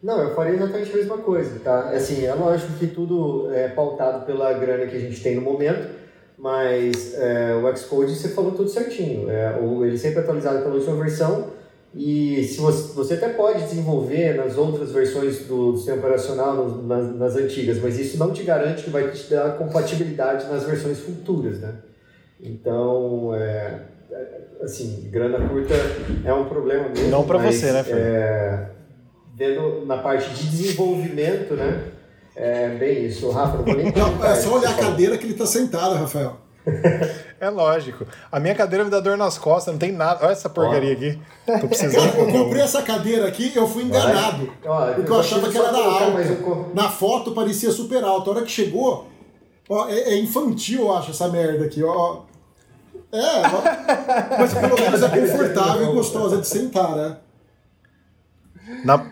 Não, eu faria exatamente a mesma coisa, tá? Assim, é lógico que tudo é pautado pela grana que a gente tem no momento, mas é, o Xcode você falou tudo certinho. É, o- ele sempre é atualizado pela última versão e se você, você até pode desenvolver nas outras versões do, do sistema operacional, no- nas, nas antigas, mas isso não te garante que vai te dar compatibilidade nas versões futuras, né? Então, é, é, assim, grana curta é um problema mesmo. Não pra mas, você, né, Fer? é, vendo na parte de desenvolvimento, né? É bem isso. Rafa, não vou nem Não, é só olhar a cadeira que ele tá sentado, Rafael. É lógico. A minha cadeira me dá dor nas costas, não tem nada. Olha essa porcaria aqui. Tô (laughs) precisando. Cara, eu comprei essa cadeira aqui, eu fui enganado. Ó, porque eu achava que era colocar alta. Na foto parecia super alta. A hora que chegou, ó, é, é infantil, eu acho, essa merda aqui, ó. É, ó, (laughs) mas pelo menos é confortável e gostosa de sentar, né? Na,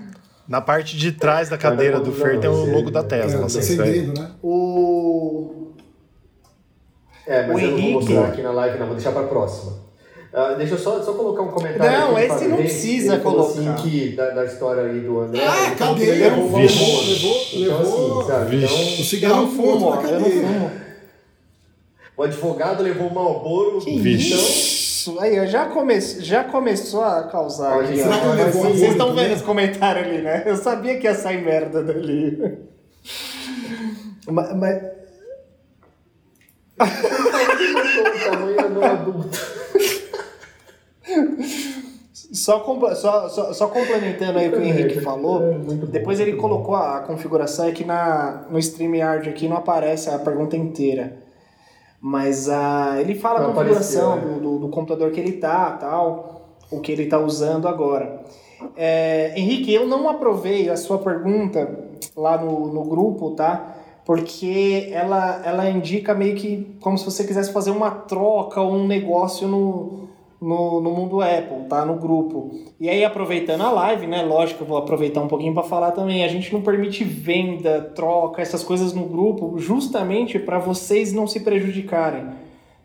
na parte de trás da cadeira do Fer tem o logo da Tesla. É, acendendo, né? O. É, mas O eu não vou Henrique- mostrar aqui na live, não, vou deixar pra próxima. Ah, deixa eu só, só colocar um comentário Não, aqui do esse não precisa Ele colocar. Assim, que, da, da história aí do André. Ah, que cadeira, ele levou Vixe. Levou- Então, levou- assim, sabe? O Então, Eu cigarro fumo, ó, na eu não cadeira. fumo. o advogado levou um Malboro. Que Vixe. isso? Aí, já, come... já começou a causar. Olha, será que levou a Vocês estão vendo os comentários ali, né? Eu sabia que ia sair merda dali. (laughs) mas, mas- o tamanho do adulto. Só, só, só, só complementando aí o que o Henrique falou, É, muito bom, depois ele colocou a configuração aqui na, no StreamYard aqui não aparece a pergunta inteira. Mas ah, ele fala a Não configuração apareceu, do, do, do computador que ele tá, tal, o que ele tá usando agora. É, Henrique, eu não aprovei a sua pergunta lá no, no grupo, tá? Porque ela, ela indica meio que como se você quisesse fazer uma troca ou um negócio no, no, no mundo Apple, tá? No grupo. E aí, aproveitando a live, né? Lógico, eu vou aproveitar um pouquinho para falar também. A gente não permite venda, troca, essas coisas no grupo, justamente para vocês não se prejudicarem,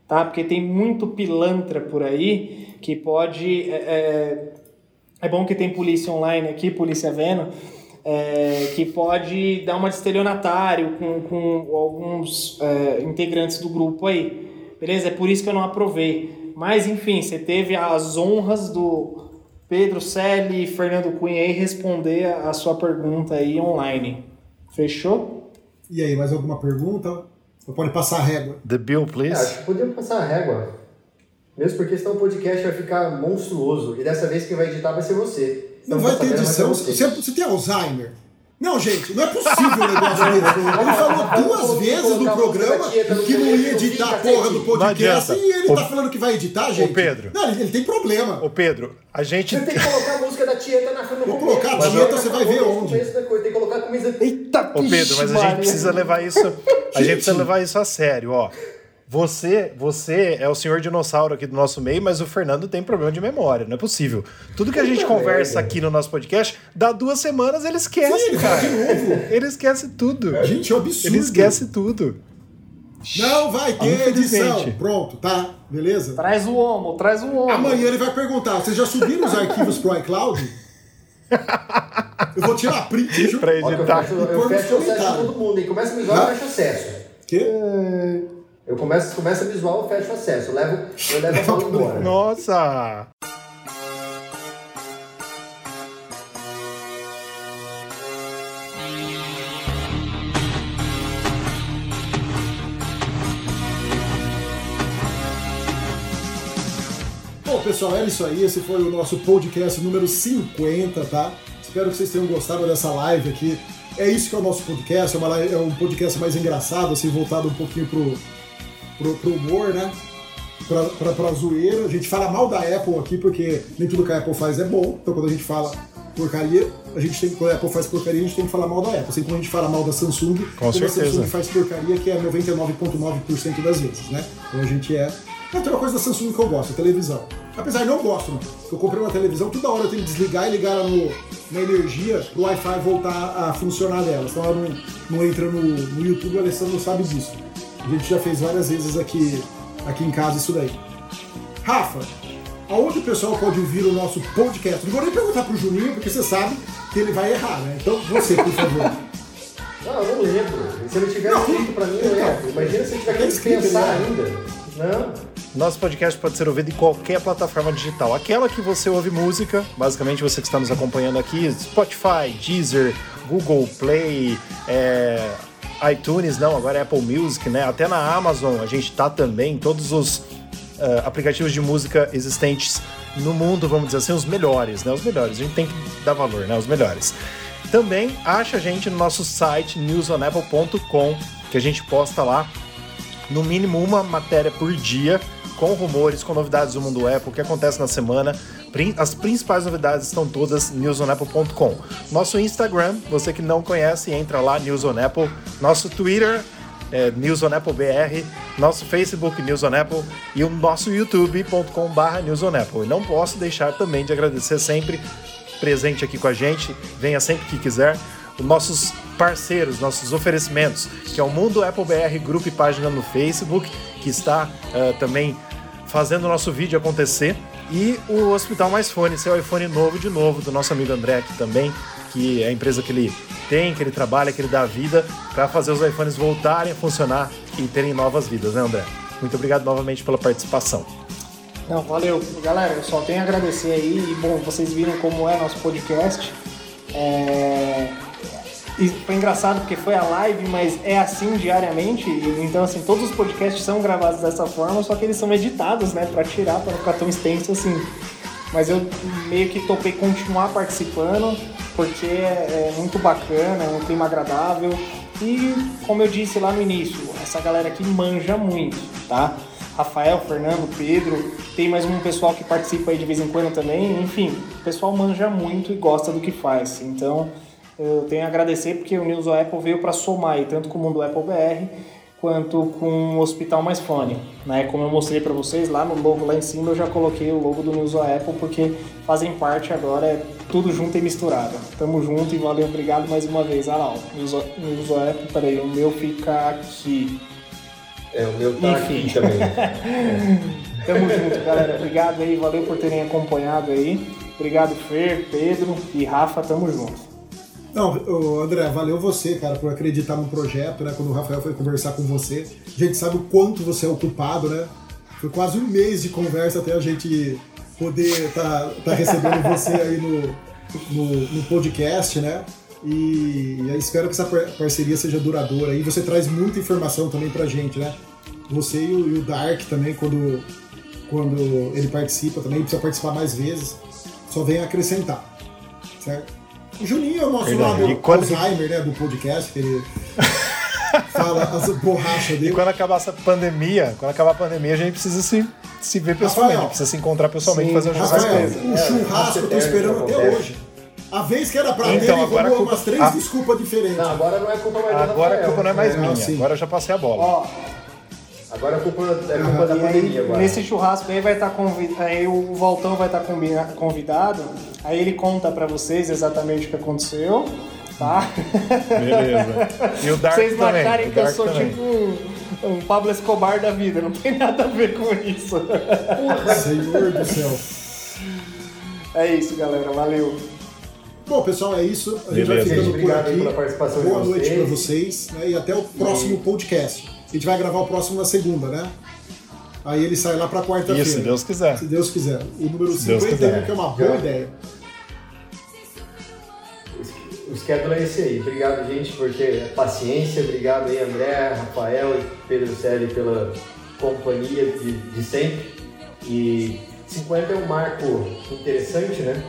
tá? Porque tem muito pilantra por aí que pode. é, é, é bom que tem polícia online aqui, polícia vendo, é, que pode dar uma de estelionatário com, com alguns é, integrantes do grupo aí. Beleza? É por isso que eu não aprovei. Mas, enfim, você teve as honras do Pedro Selle e Fernando Cunha aí responder a, sua pergunta aí online. Fechou? E aí, mais alguma pergunta? Ou pode passar a régua? The bill, É, please. acho que podemos passar a régua. Mesmo porque senão o podcast vai ficar monstruoso. E dessa vez quem vai editar vai ser você. Não vai ter edição. ser Você, você tem Alzheimer? Não, gente, não é possível o negócio desse. Ele falou duas vezes no programa que não ia editar a porra do podcast e ele tá falando que vai editar, gente. Pedro. Não, ele, ele tem problema. Ô Pedro, a gente. Você tem que colocar a música da Tieta na frente do Vou colocar a. Tieta, você vai ver onde. Tem que colocar a camisa. Eita, Ô Pedro, mas a gente precisa levar isso. A gente precisa levar isso a sério, ó. Você, você é o senhor dinossauro aqui do nosso meio, mas o Fernando tem problema de memória, não é possível. Tudo que a gente conversa aqui no nosso podcast, dá duas semanas ele esquece, Sim, cara. de novo. Ele esquece tudo. Gente, é um absurdo. Ele esquece tudo. Não vai ter edição. Pronto, tá? Beleza? Traz o homo, traz o homo. Amanhã ele vai perguntar: vocês já subiram os arquivos pro iCloud? Eu vou tirar print. Pra que eu editar. E eu pôr nos fecho o acesso de todo mundo. E começa a me Hã? eu fecho acesso. Quê? Eu começo, começo a visual, eu fecho o acesso. Eu levo, eu levo a (laughs) bola embora. Nossa! Bom, pessoal, era isso aí. Esse foi o nosso podcast número 50, tá? Espero que vocês tenham gostado dessa live aqui. É isso que é o nosso podcast, é, uma, é um podcast mais engraçado, assim, voltado um pouquinho pro, pro, pro humor, né? Pra, pra, pra zoeira. A gente fala mal da Apple aqui, porque nem tudo que a Apple faz é bom. Então quando a gente fala porcaria, a gente tem, quando a Apple faz porcaria, a gente tem que falar mal da Apple. Assim como a gente fala mal da Samsung, Com a. Samsung faz porcaria, que é 99,9% das vezes, né? Então a gente é. Tem uma coisa da Samsung que eu gosto, a televisão. Apesar de não gosto, não. Eu comprei uma televisão, toda hora eu tenho que desligar e ligar ela no, na energia pro Wi-Fi voltar a funcionar dela. Senão ela não, não entra no, no YouTube, o Alessandro sabe disso. A gente já fez várias vezes aqui, aqui em casa isso daí. Rafa, aonde o pessoal pode ouvir o nosso podcast? Não vou nem perguntar pro Juninho, porque você sabe que ele vai errar, né? Então você, por favor. Não, eu não lembro. Se não tiver Não, escrito pra mim, eu então, lembro. Imagina se eu tiver tá que escrito, pensar né? ainda. Não. Nosso podcast pode ser ouvido em qualquer plataforma digital. Aquela que você ouve música, basicamente você que está nos acompanhando aqui, Spotify, Deezer, Google Play, é, iTunes, não, agora é Apple Music, né? Até na Amazon a gente tá também, todos os eh, aplicativos de música existentes no mundo, vamos dizer assim, os melhores, né? Os melhores, a gente tem que dar valor, né? Os melhores. Também acha a gente no nosso site newsonapple.com, que a gente posta lá no mínimo uma matéria por dia com rumores, com novidades do mundo Apple, o que acontece na semana. As principais novidades estão todas newsonapple.com. Nosso Instagram, você que não conhece, entra lá, News on Apple. Nosso Twitter, é, News on Apple BR. Nosso Facebook, News on Apple. E o nosso youtube.com.br News on Apple. E não posso deixar também de agradecer sempre presente aqui com a gente, venha sempre que quiser. Os nossos parceiros, nossos oferecimentos, que é o Mundo Apple BR, grupo e página no Facebook, que está eh, também fazendo o nosso vídeo acontecer. E o Hospital Mais Fone, seu iPhone novo de novo, do nosso amigo André aqui também, que é a empresa que ele tem, que ele trabalha, que ele dá vida, para fazer os iPhones voltarem a funcionar e terem novas vidas, né, André? Muito obrigado novamente pela participação. Não, valeu. Galera, eu só tenho a agradecer aí. E, bom, vocês viram como é nosso podcast. É... E foi engraçado porque foi a live, mas é assim diariamente. Então, assim, todos os podcasts são gravados dessa forma, só que eles são editados, né? Pra tirar, pra não ficar tão extenso assim. Mas eu meio que topei continuar participando, porque é, é muito bacana, é um clima agradável. E, como eu disse lá no início, essa galera aqui manja muito, tá? Rafael, Fernando, Pedro, tem mais um pessoal que participa aí de vez em quando também. Enfim, o pessoal manja muito e gosta do que faz. Então, eu tenho a agradecer porque o News Apple veio para somar aí, tanto com o Mundo Apple BR quanto com o Hospital Mais Fone. Né? Como eu mostrei para vocês, lá no logo lá em cima eu já coloquei o logo do News Apple porque fazem parte agora, é tudo junto e misturado. Tamo junto e valeu, obrigado mais uma vez. Ah lá, ó, News, News Apple, peraí, o meu fica aqui. É, o meu tá Enfim. aqui também. (laughs) Tamo junto, galera. Obrigado aí, valeu por terem acompanhado aí. Obrigado, Fer, Pedro e Rafa, tamo junto. Não, André, valeu você, cara, por acreditar no projeto, né? Quando o Rafael foi conversar com você. A gente sabe o quanto você é ocupado, né? Foi quase um mês de conversa até a gente poder tá, tá recebendo você aí no, no, no podcast, né? E eu espero que essa par- parceria seja duradoura. E você traz muita informação também pra gente, né? Você e o, e o Dark também, quando, quando ele participa também, precisa participar mais vezes. Só vem acrescentar, certo? O Juninho é o nosso Verdade. lado E quando- Alzheimer, né, do podcast, que ele (laughs) fala as borrachas E dele. quando acabar essa pandemia, quando acabar a pandemia, a gente precisa se, se ver pessoalmente, Rafael. precisa se encontrar pessoalmente e Sim, fazer um Rafael, churrasco. o churrasco eu tô esperando até acontece. hoje. A vez que era pra Então, ter, ele agora a roubou culpa- umas três Ah. desculpas diferentes. Não, agora não é culpa mais Agora a culpa não é mais É, minha, sim. agora eu já passei a bola. Ó, Agora a culpa é culpa da e pandemia agora. nesse churrasco aí vai estar convidado, aí o Voltão vai estar combina- convidado, aí ele conta pra vocês exatamente o que aconteceu, tá? Beleza. E o Dark vocês não acharem que eu sou também. tipo um, um Pablo Escobar da vida, não tem nada a ver com isso. Senhor do céu. É isso, galera, valeu. Bom, pessoal, é isso. A gente vai Beleza. ficando por Obrigado aí aqui. pela participação de Boa noite pra vocês. né, e até o próximo podcast. A gente vai gravar o próximo na segunda, né? Aí ele sai lá pra quarta-feira. Isso, se Deus quiser. Se Deus quiser. O número Se Deus 51, quiser. que é uma boa ideia. O schedule é esse aí. Obrigado, gente, por ter paciência. Obrigado aí, André, Rafael e Pedro Selle pela companhia de, de sempre. E 50 é um marco interessante, né?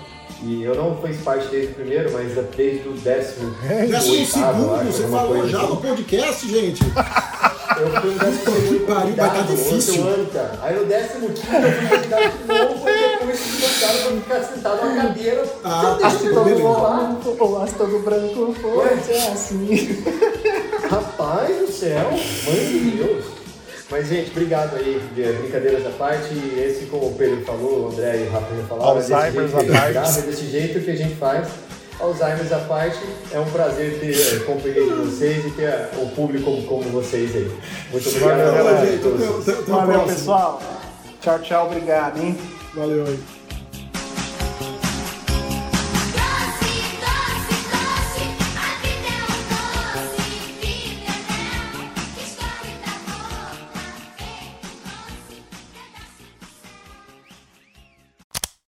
E eu não fiz parte desde o primeiro, mas desde o décimo. Décimo segundo, você falou já assim. no podcast, gente. (laughs) Eu fui no décimo segundo pariu, vai tá convidado, difícil. ano, cara. Aí no décimo quinto eu fui convidado de novo e depois fui convidado pra ficar sentado numa cadeira. Ah, tá, mundo lá. O todo branco foi é assim. (laughs) Rapaz do céu, mãe de Deus. Mas, gente, obrigado aí, de brincadeiras à parte. Esse, como o Pedro falou, o André e o Rafa já falaram, é desse jeito é desse jeito que a gente faz. Alzheimer's à parte, é um prazer ter a companhia de vocês e ter a- o público como, vocês aí. Muito obrigado. Valeu, a Valeu, pessoal. Tchau, tchau. Obrigado, hein? Valeu aí.